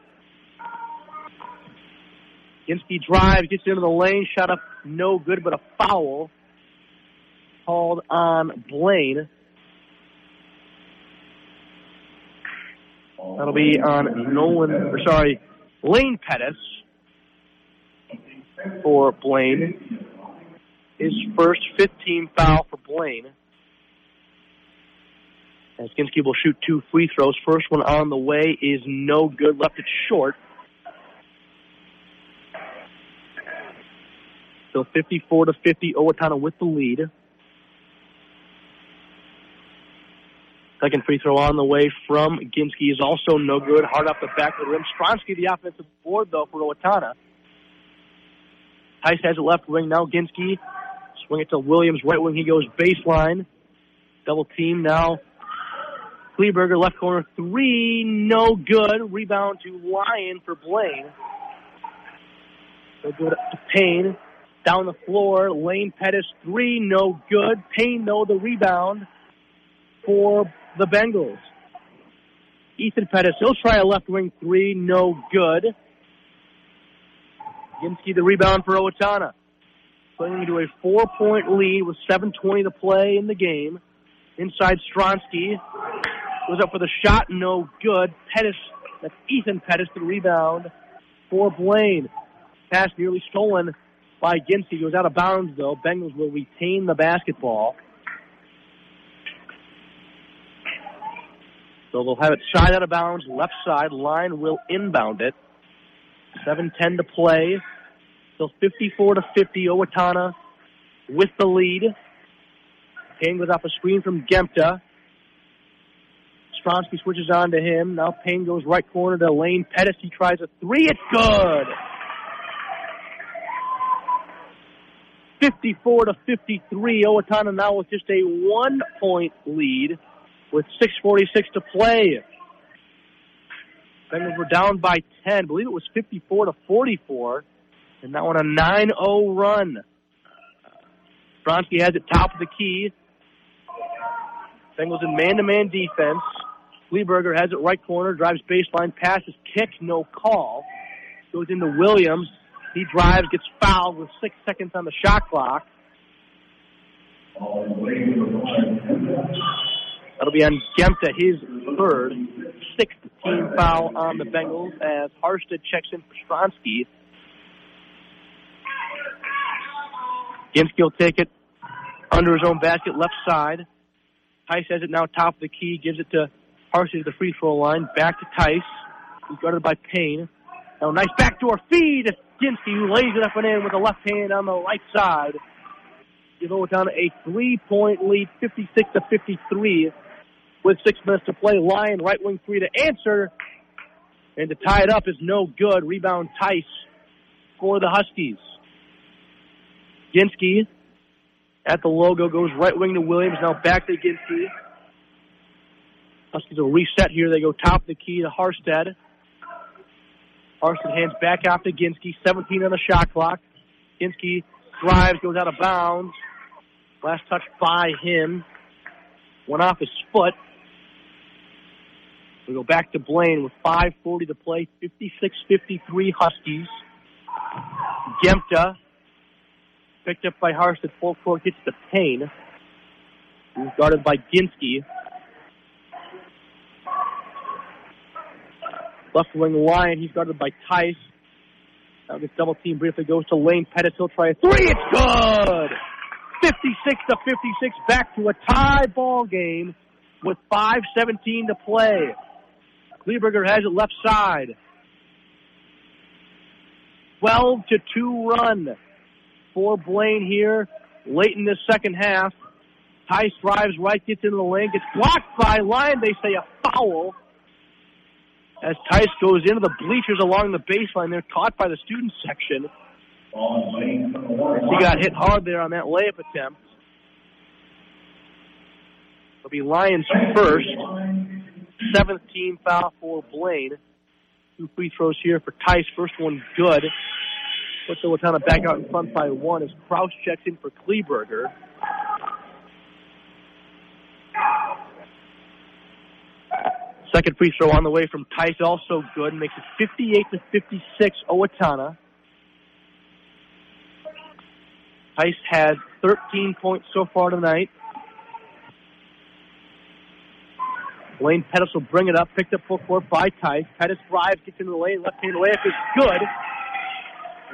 Ginsky drives, gets into the lane, shot up, no good, but a foul called on Blaine. That'll be on Nolan, or sorry, Lane Pettis for Blaine. His first 15 foul for Blaine. As Ginsky will shoot two free throws. First one on the way is no good. Left it short. So 54 to 50, Owatonna with the lead. Second free throw on the way from Ginsky is also no good. Hard off the back of the rim. Stronsky, the offensive board, though, for Owatonna. Tice has it left wing. Now Ginsky. Swing it to Williams, right wing. He goes baseline. Double team now. Kleberger, left corner, three, no good. Rebound to Lyon for Blaine. So good to Payne. Down the floor, Lane Pettis, three, no good. Payne, no, the rebound for the Bengals. Ethan Pettis, he'll try a left wing three, no good. Ginsky the rebound for Owatonna. Playing into a four point lead with 7.20 to play in the game. Inside Stronsky. Goes up for the shot, no good. Pettis, that's Ethan Pettis, the rebound for Blaine. Pass nearly stolen by Ginsky. Goes out of bounds though. Bengals will retain the basketball. So they'll have it side out of bounds, left side. Lyon will inbound it. 7-10 to play. Still 54 to 50. Owatonna with the lead. Payne goes off a screen from Gemta. Stronsky switches on to him. Now Payne goes right corner to Lane Pettis. He tries a three. It's good. 54 to 53. Owatonna now with just a one point lead with 6.46 to play. Bengals were down by 10. I believe it was 54 to 44. And now on a 9-0 run. Stronsky has it top of the key. Bengals in man-to-man defense. Kleberger has it right corner, drives baseline, passes, kick, no call. Goes into Williams. He drives, gets fouled with six seconds on the shot clock. That'll be on Gemta, his third, sixth team foul on the Bengals as Harstead checks in for Stronsky. Ginsky will take it under his own basket, left side. Tice has it now top of the key, gives it to Harstead at the free throw line. Back to Tice, He's guarded by Payne. Now nice backdoor feed. Ginsky who lays it up and in with the left hand on the right side. You know, Give Owatonna a three-point lead, 56 to 53, with six minutes to play. Lyon right wing three to answer, and to tie it up is no good. Rebound Tice for the Huskies. Ginsky at the logo goes right wing to Williams. Now back to Ginsky. Huskies will reset here. They go top of the key to Harstead. Harstead hands back off to Ginsky. 17 on the shot clock. Ginsky drives, goes out of bounds. Last touch by him. Went off his foot. We go back to Blaine with 5.40 to play. 56-53 Huskies. Gemta picked up by Harstead. Full court gets to Payne. He's guarded by Ginsky. Left wing Lyon. He's guarded by Tice. Now this double team briefly goes to Lane Pettis. He'll try a three. It's good. 56 to 56. Back to a tie ball game with 5:17 to play. Kleberger has it left side. 12 to 2 run for Blaine here late in the second half. Tice drives right, gets into the lane, gets blocked by Lyon. They say a foul as Tice goes into the bleachers along the baseline. They're caught by the student section. He got hit hard there on that layup attempt. It'll be Lyon's first. Seventh team foul for Blaine. Two free throws here for Tice. First one good. Puts Owatonna back out in front by one as Kraus checks in for Kleberger. Second free throw on the way from Tice, also good. Makes it 58 to 56, Owatonna. Tice has 13 points so far tonight. Lane Pettis will bring it up, picked up full court by Tice. Pettis drives, gets into the lane, left hand layup is good.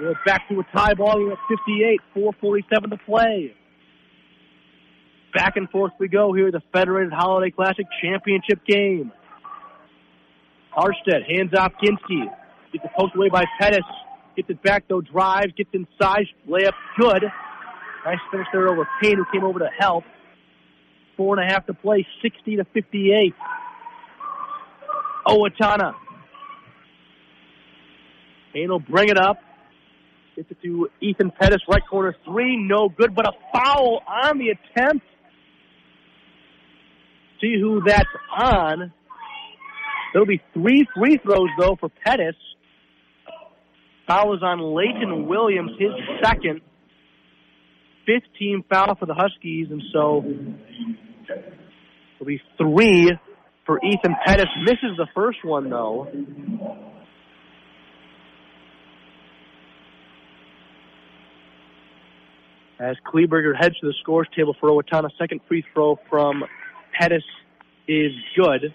We're back to a tie ball at 58, 4.47 to play. Back and forth we go here, the Federated Holiday Classic Championship game. Harstead hands off Ginsky. Gets the post away by Pettis. Gets it back though, drives, gets inside, layup good. Nice finish there over Payne who came over to help. Four and a half to play, 60 to 58. Owatonna. Payne will bring it up. Gets it to Ethan Pettis, right corner three, no good, but a foul on the attempt. See who that's on. There'll be three free throws though for Pettis. Foul is on Leighton Williams, his second. Fifth team foul for the Huskies, and so it'll be three for Ethan Pettis. Misses the first one though. As Kleberger heads to the scores table for Owatonna, second free throw from Pettis is good.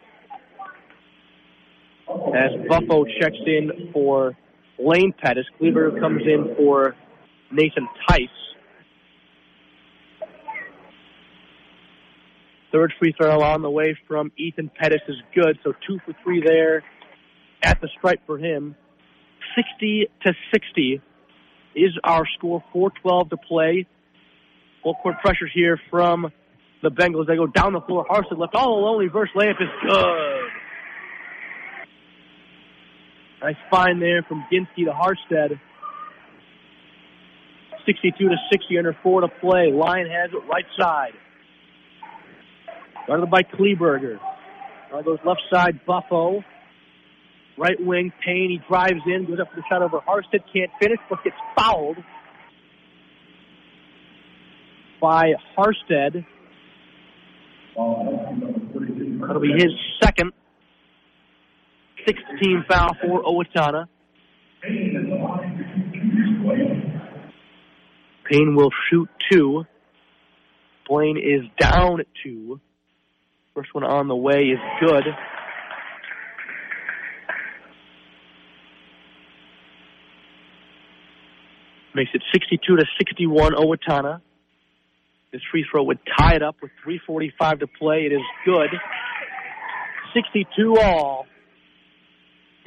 As Buffo checks in for Lane Pettis, Cleaver comes in for Nathan Tice. Third free throw on the way from Ethan Pettis is good, so two for three there at the stripe for him. 60 to 60 is our score. 4-12 to play. Full court pressure here from the Bengals. They go down the floor. Harson left all alone. Reverse layup is good. Nice find there from Ginsky to Harstead. 62 to 60 under four to play. Lyon has it right side. Guarded by Kleberger. Now goes left side, Buffo. Right wing, Payne. He drives in, goes up for the shot over Harstead. Can't finish, but gets fouled by Harstead. That'll be his second. Sixth team foul for Owatonna. Payne will shoot two. Blaine is down two. First one on the way is good. Makes it 62 to 61 Owatonna. This free throw would tie it up with 3.45 to play. It is good. 62 all.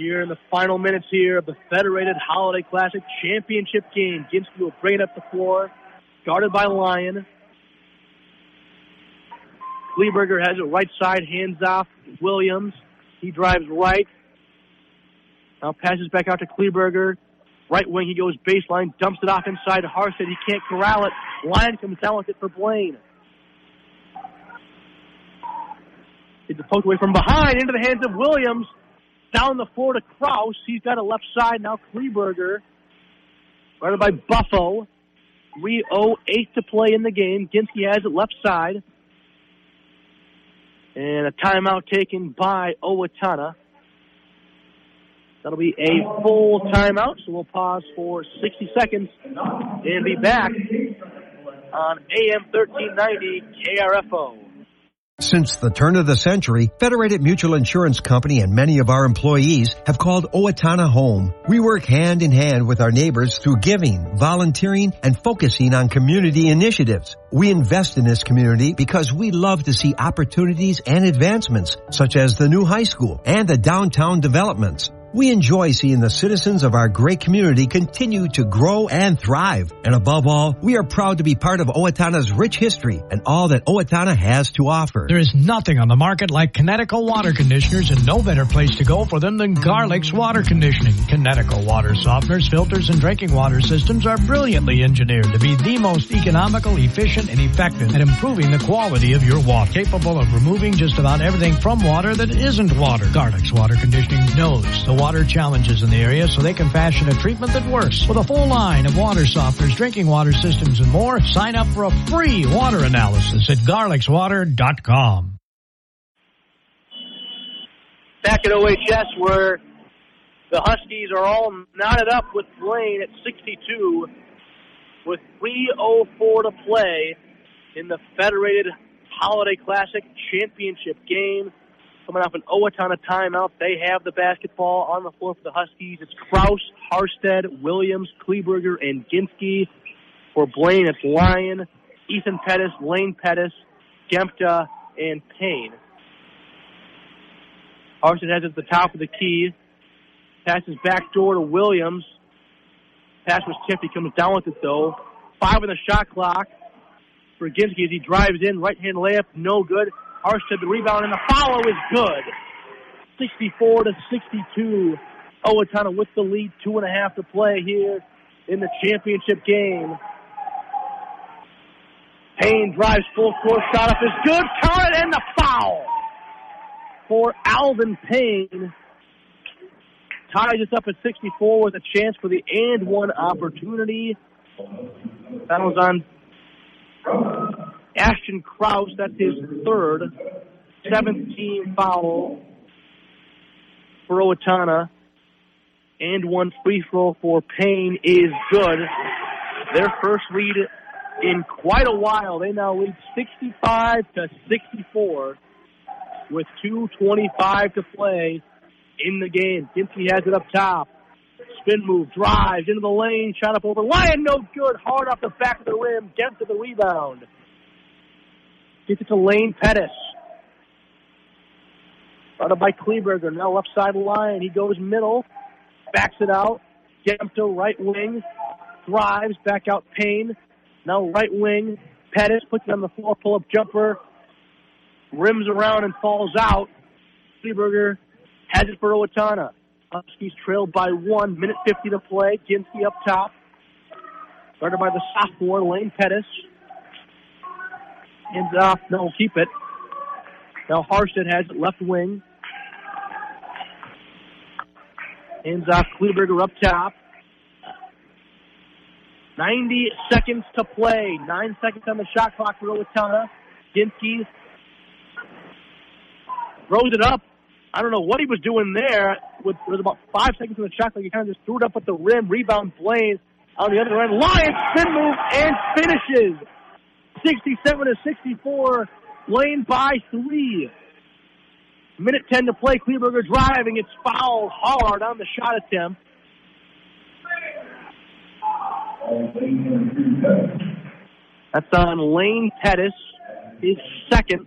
Here in the final minutes here of the Federated Holiday Classic Championship game. Ginsky will bring it up the floor. Guarded by Lyon. Kleberger has it right side, hands off Williams. He drives right. Now passes back out to Kleberger. Right wing, he goes baseline, dumps it off inside to. He can't corral it. Lyon comes down with it for Blaine. Gets the poke away from behind into the hands of Williams. Down the floor to Kraus. He's got a left side now. Kleberger. Guarded by Buffo. 3.08 to play in the game. Ginsky has it left side. And a timeout taken by Owatonna. That'll be a full timeout, so we'll pause for 60 seconds and be back on AM 1390 KRFO. Since the turn of the century, Federated Mutual Insurance Company and many of our employees have called Owatonna home. We work hand in hand with our neighbors through giving, volunteering, and focusing on community initiatives. We invest in this community because we love to see opportunities and advancements, such as the new high school and the downtown developments. We enjoy seeing the citizens of our great community continue to grow and thrive. And above all, we are proud to be part of Owatonna's rich history and all that Owatonna has to offer. There is nothing on the market like Kinetico water conditioners and no better place to go for them than Garlic's water conditioning. Kinetico water softeners, filters, and drinking water systems are brilliantly engineered to be the most economical, efficient, and effective at improving the quality of your water. Capable of removing just about everything from water that isn't water. Garlic's water conditioning knows the water challenges in the area so they can fashion a treatment that works. With a full line of water softeners, drinking water systems, and more, sign up for a free water analysis at garlicswater.com. Back at OHS where the Huskies are all knotted up with Blaine at 62 with 3.04 to play in the Federated Holiday Classic Championship game coming off an Owatonna timeout. They have the basketball on the floor for the Huskies. It's Kraus, Harstead, Williams, Kleberger, and Ginsky. For Blaine, it's Lyon, Ethan Pettis, Lane Pettis, Gemta, and Payne. Harstead has it at the top of the key. Passes back door to Williams. Pass was tipped. He comes down with it though. Five on the shot clock for Ginsky as he drives in. Right hand layup, no good. Harstead the rebound and the follow is good. 64 to 62. Owatonna with the lead, two and a half to play here in the championship game. Payne drives full court, shot up is good. Count and the foul for Alvin Payne. Ties us up at 64 with a chance for the and one opportunity. That was on Ashton Kraus, that's his third. 17 foul for Owatonna. And one free throw for Payne is good. Their first lead in quite a while. They now lead 65 to 64 with 2.25 to play in the game. Ginsky has it up top. Spin move, drives into the lane, shot up over. Lyon, no good. Hard off the back of the rim. Gets to the rebound. Gets it to Lane Pettis. Started by Kleberger. Now left side Lyon. He goes middle. Backs it out. Gemta right wing. Drives. Back out Payne. Now right wing. Pettis puts it on the floor. Pull up jumper. Rims around and falls out. Kleberger has it for Owatonna. Huskies trailed by one. Minute 50 to play. Ginsky up top. Started by the sophomore, Lane Pettis. Ends off. No, keep it. Now Harstead has it left wing. Ends off Kleberger up top. 90 seconds to play. Nine seconds on the shot clock for Owatonna. Ginsky throws it up. I don't know what he was doing there. With, with about five seconds on the shot clock, he kind of just threw it up at the rim. Rebound Blaine on the other end. Lyon's spin move and finishes. 67 to 64. Lane by three. Minute 10 to play. Kleberger driving. It's fouled hard on the shot attempt. That's on Lane Pettis, his second.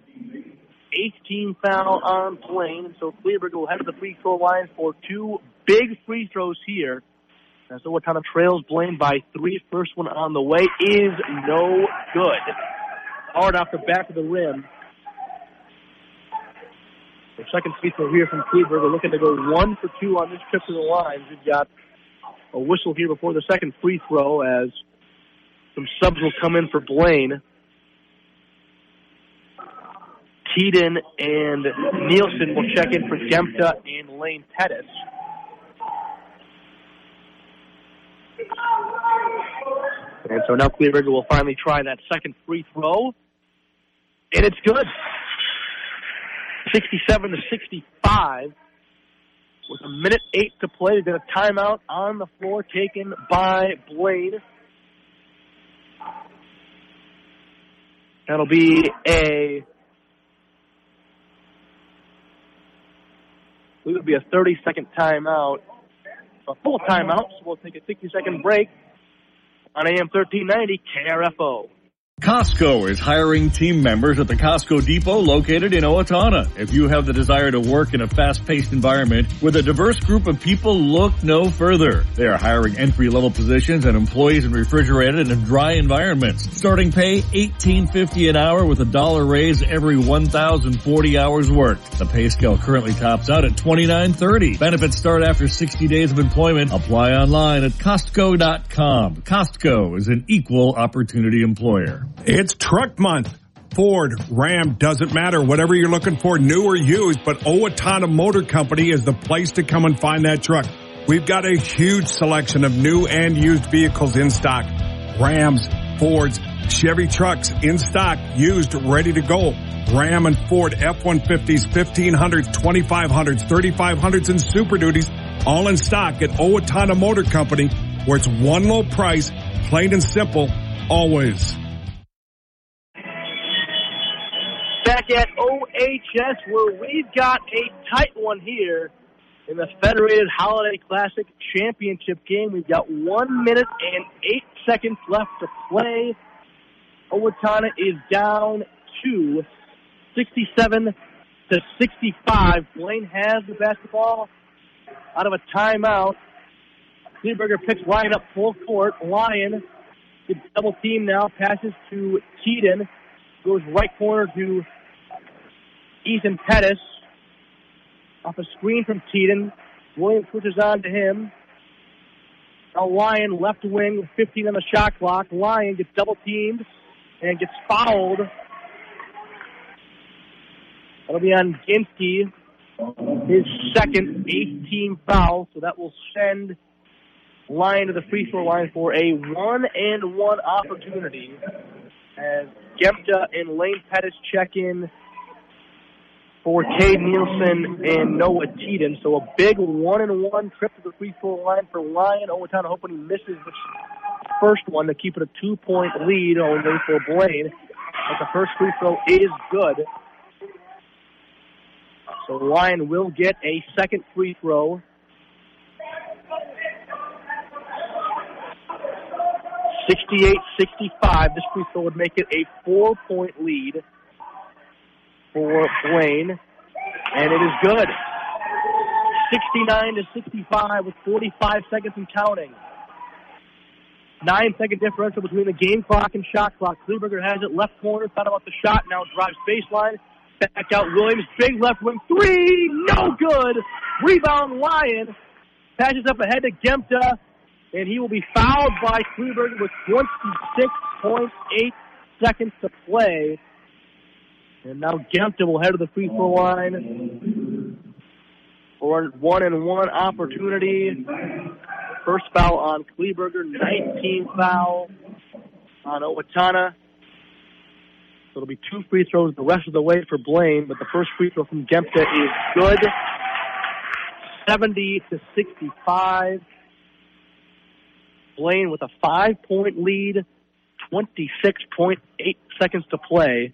18 foul on Blaine. So Kleberger will head to the free throw line for two big free throws here. And so what kind of trails Blaine by three. First one on the way is no good. Hard off the back of the rim. The second throw here from Kleberger looking to go one for two on this trip to the line. We've got a whistle here before the second free throw as some subs will come in for Blaine. Keaton and Nielsen will check in for Gemta and Lane Pettis. And so now Kleberger will finally try that second free throw. And it's good. 67 to 65. With a minute eight to play, they've got a timeout on the floor taken by Blaine. That'll be a it would be a 30 second timeout, a full timeout. So we'll take a 60 second break on AM 1390 KRFO. Costco is hiring team members at the Costco Depot located in Owatonna. If you have the desire to work in a fast-paced environment with a diverse group of people, look no further. They are hiring entry-level positions and employees in refrigerated and dry environments. Starting pay $18.50 an hour with a dollar raise every 1,040 hours worked. The pay scale currently tops out at $29.30. Benefits start after 60 days of employment. Apply online at Costco.com. Costco is an equal opportunity employer. It's truck month. Ford, Ram, doesn't matter. Whatever you're looking for, new or used, but Owatonna Motor Company is the place to come and find that truck. We've got a huge selection of new and used vehicles in stock. Rams, Fords, Chevy trucks in stock, used, ready to go. Ram and Ford F-150s, 1500s, 2500s, 3500s, and Super Duties, all in stock at Owatonna Motor Company, where it's one low price, plain and simple, always. Back at OHS where we've got a tight one here in the Federated Holiday Classic Championship game. We've got one minute and eight seconds left to play. Owatonna is down to 67 to 65. Blaine has the basketball out of a timeout. Kleberger picks Lyon up full court. Lyon gets double team now, passes to Keaton, goes right corner to Ethan Pettis. Off a screen from Keaton. Williams switches on to him. Now Lyon left wing with 15 on the shot clock. Lyon gets double teamed and gets fouled. That'll be on Ginsky, his second 18 foul, so that will send Lyon to the free throw line for a one and one opportunity as Gemta and Lane Pettis check in for Cade Nielsen and Noah Teeden. So a big one and one trip to the free throw line for Lyon. Owatonna hoping he misses the first one to keep it a two point lead only for Blaine. But the first free throw is good. So Lyon will get a second free throw. Sixty-eight, sixty-five. This free throw would make it a four-point lead for Blaine, and it is good. 69 to 65 with 45 seconds and counting. Nine second differential between the game clock and shot clock. Kleberger has it left corner, thought about the shot, now drives baseline. Back out Williams, big left wing three, no good. Rebound Lyon. Passes up ahead to Gemta, and he will be fouled by Kleberger with 26.8 seconds to play. And now Gemta will head to the free throw line for one and one opportunity. First foul on Kleberger, 19 foul on Owatonna. So it'll be two free throws the rest of the way for Blaine, but the first free throw from Gemta is good. 70 to 65. Blaine with a five point lead, 26.8 seconds to play.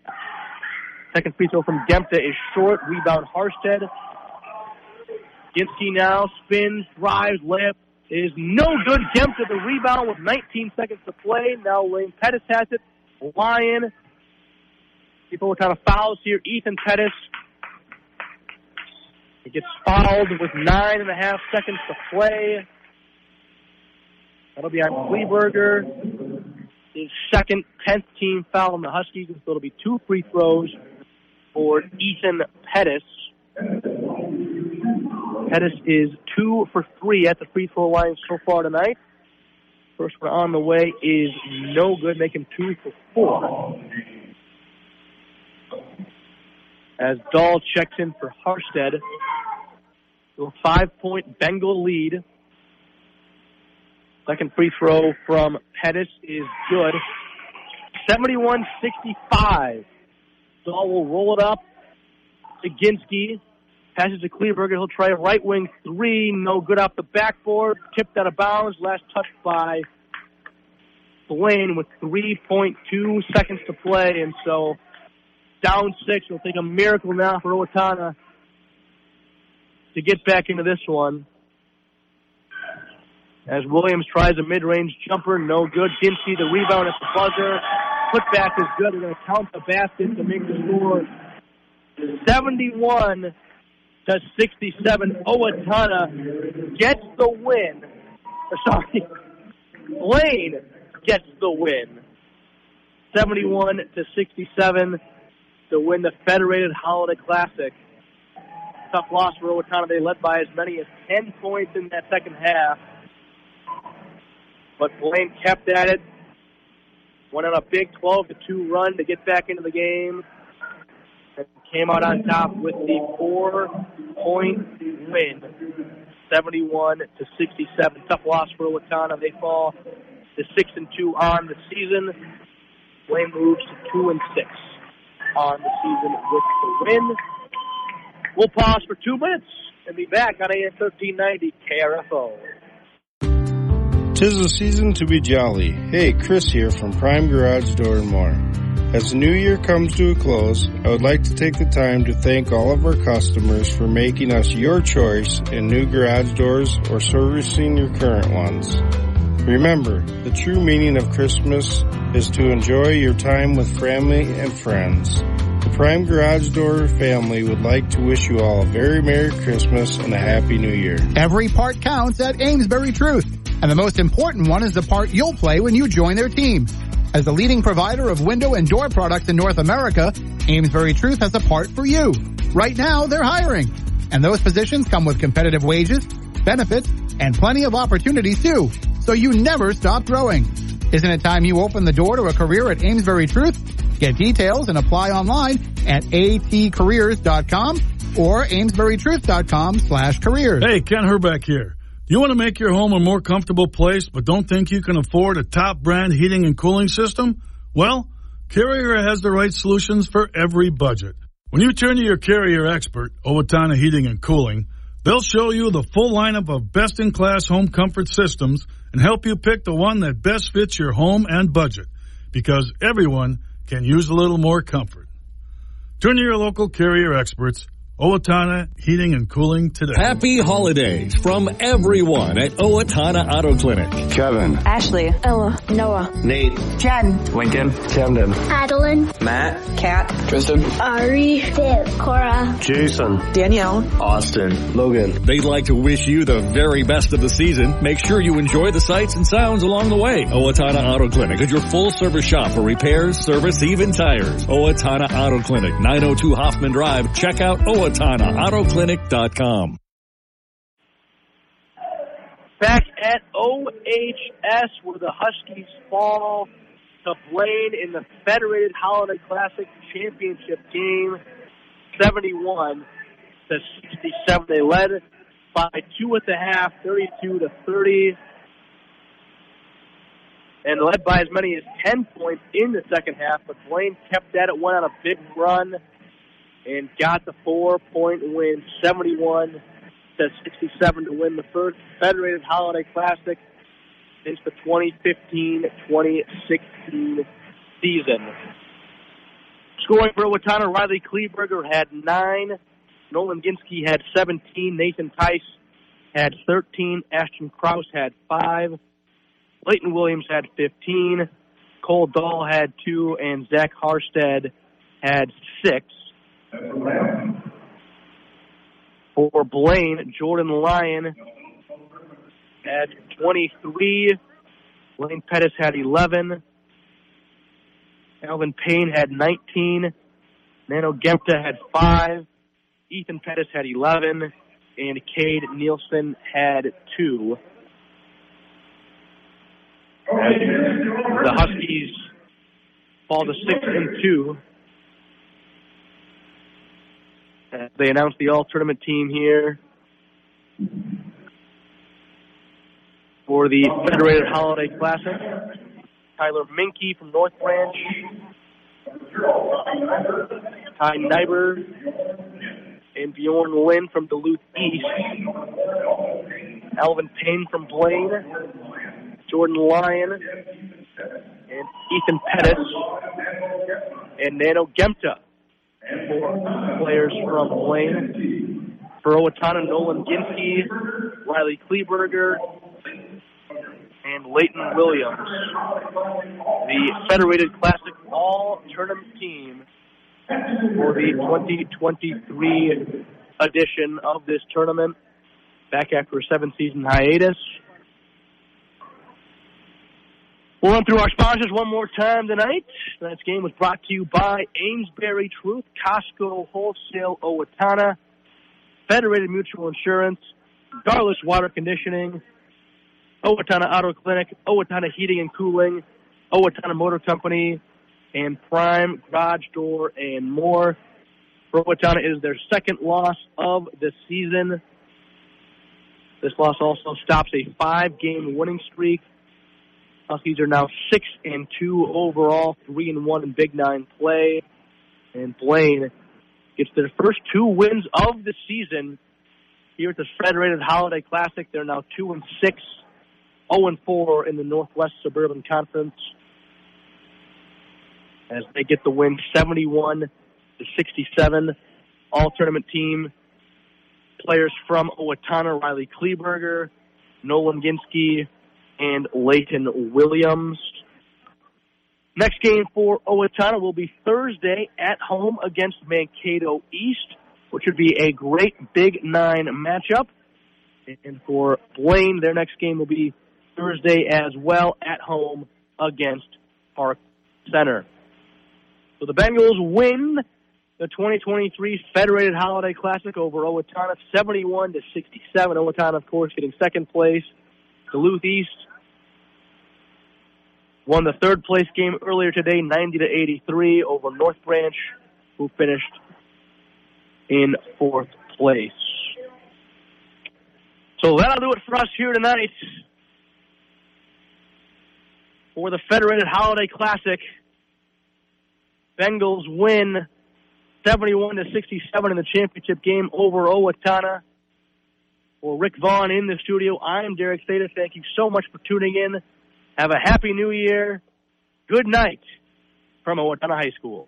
Second free throw from Gemta is short. Rebound Harstead. Ginsky now spins, drives, layup is no good. Gemta the rebound with 19 seconds to play. Now Lane Pettis has it. Lyon. People what kind of fouls here. Ethan Pettis. He gets fouled with nine and a half seconds to play. That'll be on Kleberger. His second, tenth team foul on the Huskies, so it'll be two free throws for Ethan Pettis. Pettis is two for three at the free throw line so far tonight. First one on the way is no good, making two for four. As Dahl checks in for Harstead. So a five point Bengal lead. Second free throw from Pettis is good. 71 65. Dahl will roll it up to Ginsky. Passes to Kleberger. He'll try a right wing three. No good off the backboard. Tipped out of bounds. Last touch by Blaine with 3.2 seconds to play. And so down six. It'll take a miracle now for Owatonna to get back into this one. As Williams tries a mid-range jumper, no good. Ginsky the rebound at the buzzer. Putback is good. They're going to count the basket to make the score 71 to 67. Owatonna gets the win. Or sorry, Blaine gets the win. 71 to 67 to win the Federated Holiday Classic. Tough loss for Owatonna. They led by as many as 10 points in that second half. But Blaine kept at it. Went on a big 12 to 2 run to get back into the game. And came out on top with the four point win. 71 to 67. Tough loss for Owatonna. They fall to 6 and 2 on the season. Blaine moves to 2 and 6 on the season with the win. We'll pause for two minutes and be back on AM 1390 KRFO. Tis the season to be jolly. Hey, Chris here from Prime Garage Door and More. As the new year comes to a close, I would like to take the time to thank all of our customers for making us your choice in new garage doors or servicing your current ones. Remember, the true meaning of Christmas is to enjoy your time with family and friends. The Prime Garage Door family would like to wish you all a very Merry Christmas and a Happy New Year. Every part counts at Amesbury Truth. And the most important one is the part you'll play when you join their team. As the leading provider of window and door products in North America, Amesbury Truth has a part for you. Right now, they're hiring. And those positions come with competitive wages, benefits, and plenty of opportunities too. So you never stop growing. Isn't it time you open the door to a career at Amesbury Truth? Get details and apply online at atcareers.com or amesburytruth.com slash careers. Hey, Ken Herbeck here. You want to make your home a more comfortable place, but don't think you can afford a top brand heating and cooling system? Well, Carrier has the right solutions for every budget. When you turn to your Carrier expert, Owatonna Heating and Cooling, they'll show you the full lineup of best in class home comfort systems and help you pick the one that best fits your home and budget. Because everyone can use a little more comfort. Turn to your local Carrier experts Owatonna Heating and Cooling today. Happy holidays from everyone at Owatonna Auto Clinic. Kevin. Ashley. Ella. Noah. Nate. Jen. Lincoln. Camden. Adeline. Matt. Kat. Tristan. Ari. Viv. Cora. Jason. Danielle. Austin. Logan. They'd like to wish you the very best of the season. Make sure you enjoy the sights and sounds along the way. Owatonna Auto Clinic is your full service shop for repairs, service, even tires. Owatonna Auto Clinic, 902 Hoffman Drive. Check out OwatonnaAutoClinic.com. Back at OHS where the Huskies fall to Blaine in the Federated Holiday Classic Championship game, 71 to 67. They led by two at the half, 32 to 30, and led by as many as 10 points in the second half. But Blaine kept at it, went on a big run, and got the four-point win, 71 to 67 to win the first Federated Holiday Classic since the 2015-2016 season. Scoring for Owatonna, Riley Kleberger had nine. Nolan Ginsky had 17. Nathan Tice had 13. Ashton Kraus had five. Leighton Williams had 15. Cole Dahl had two. And Zach Harstead had six. For Blaine, Jordan Lyon had 23. Lane Pettis had 11. Alvin Payne had 19. Nano Gemta had 5. Ethan Pettis had 11. And Cade Nielsen had 2. The Huskies fall to 6 and 2. As Uh, they announced the all tournament team here for the Federated Holiday Classic. Tyler Minke from North Branch. Ty Nyber and Bjorn Lynn from Duluth East. Alvin Payne from Blaine. Jordan Lyon and Ethan Pettis and Nano Gemta. Players from Blaine. For Owatonna, Nolan Ginsky, Riley Kleberger, and Leighton Williams. The Federated Classic All Tournament team for the 2023 edition of this tournament. Back after a seven season hiatus. We'll run through our sponsors one more time tonight. Tonight's game was brought to you by Amesbury Truth, Costco Wholesale Owatonna, Federated Mutual Insurance, Garless Water Conditioning, Owatonna Auto Clinic, Owatonna Heating and Cooling, Owatonna Motor Company, and Prime Garage Door and more. For Owatonna is their second loss of the season. This loss also stops a five-game winning streak. Huskies are now six and two overall, three and one in Big Nine play, and Blaine gets their first two wins of the season here at the Federated Holiday Classic. They're now two and six, zero and four in the Northwest Suburban Conference as they get the win, seventy-one to sixty-seven. All tournament team players from Owatonna, Riley Kleberger, Nolan Ginsky, and Leighton Williams. Next game for Owatonna will be Thursday at home against Mankato East, which would be a great Big Nine matchup. And for Blaine, their next game will be Thursday as well at home against Park Center. So the Bengals win the 2023 Federated Holiday Classic over Owatonna, 71 to 67. Owatonna, of course, getting second place. Duluth East won the third place game earlier today, 90 to 83 over North Branch, who finished in fourth place. So that'll do it for us here tonight for the Federated Holiday Classic. Bengals win 71 to 67 in the championship game over Owatonna. For Rick Vaughn in the studio, I'm Derek Theta. Thank you so much for tuning in. Have a happy new year. Good night from Owatonna High School.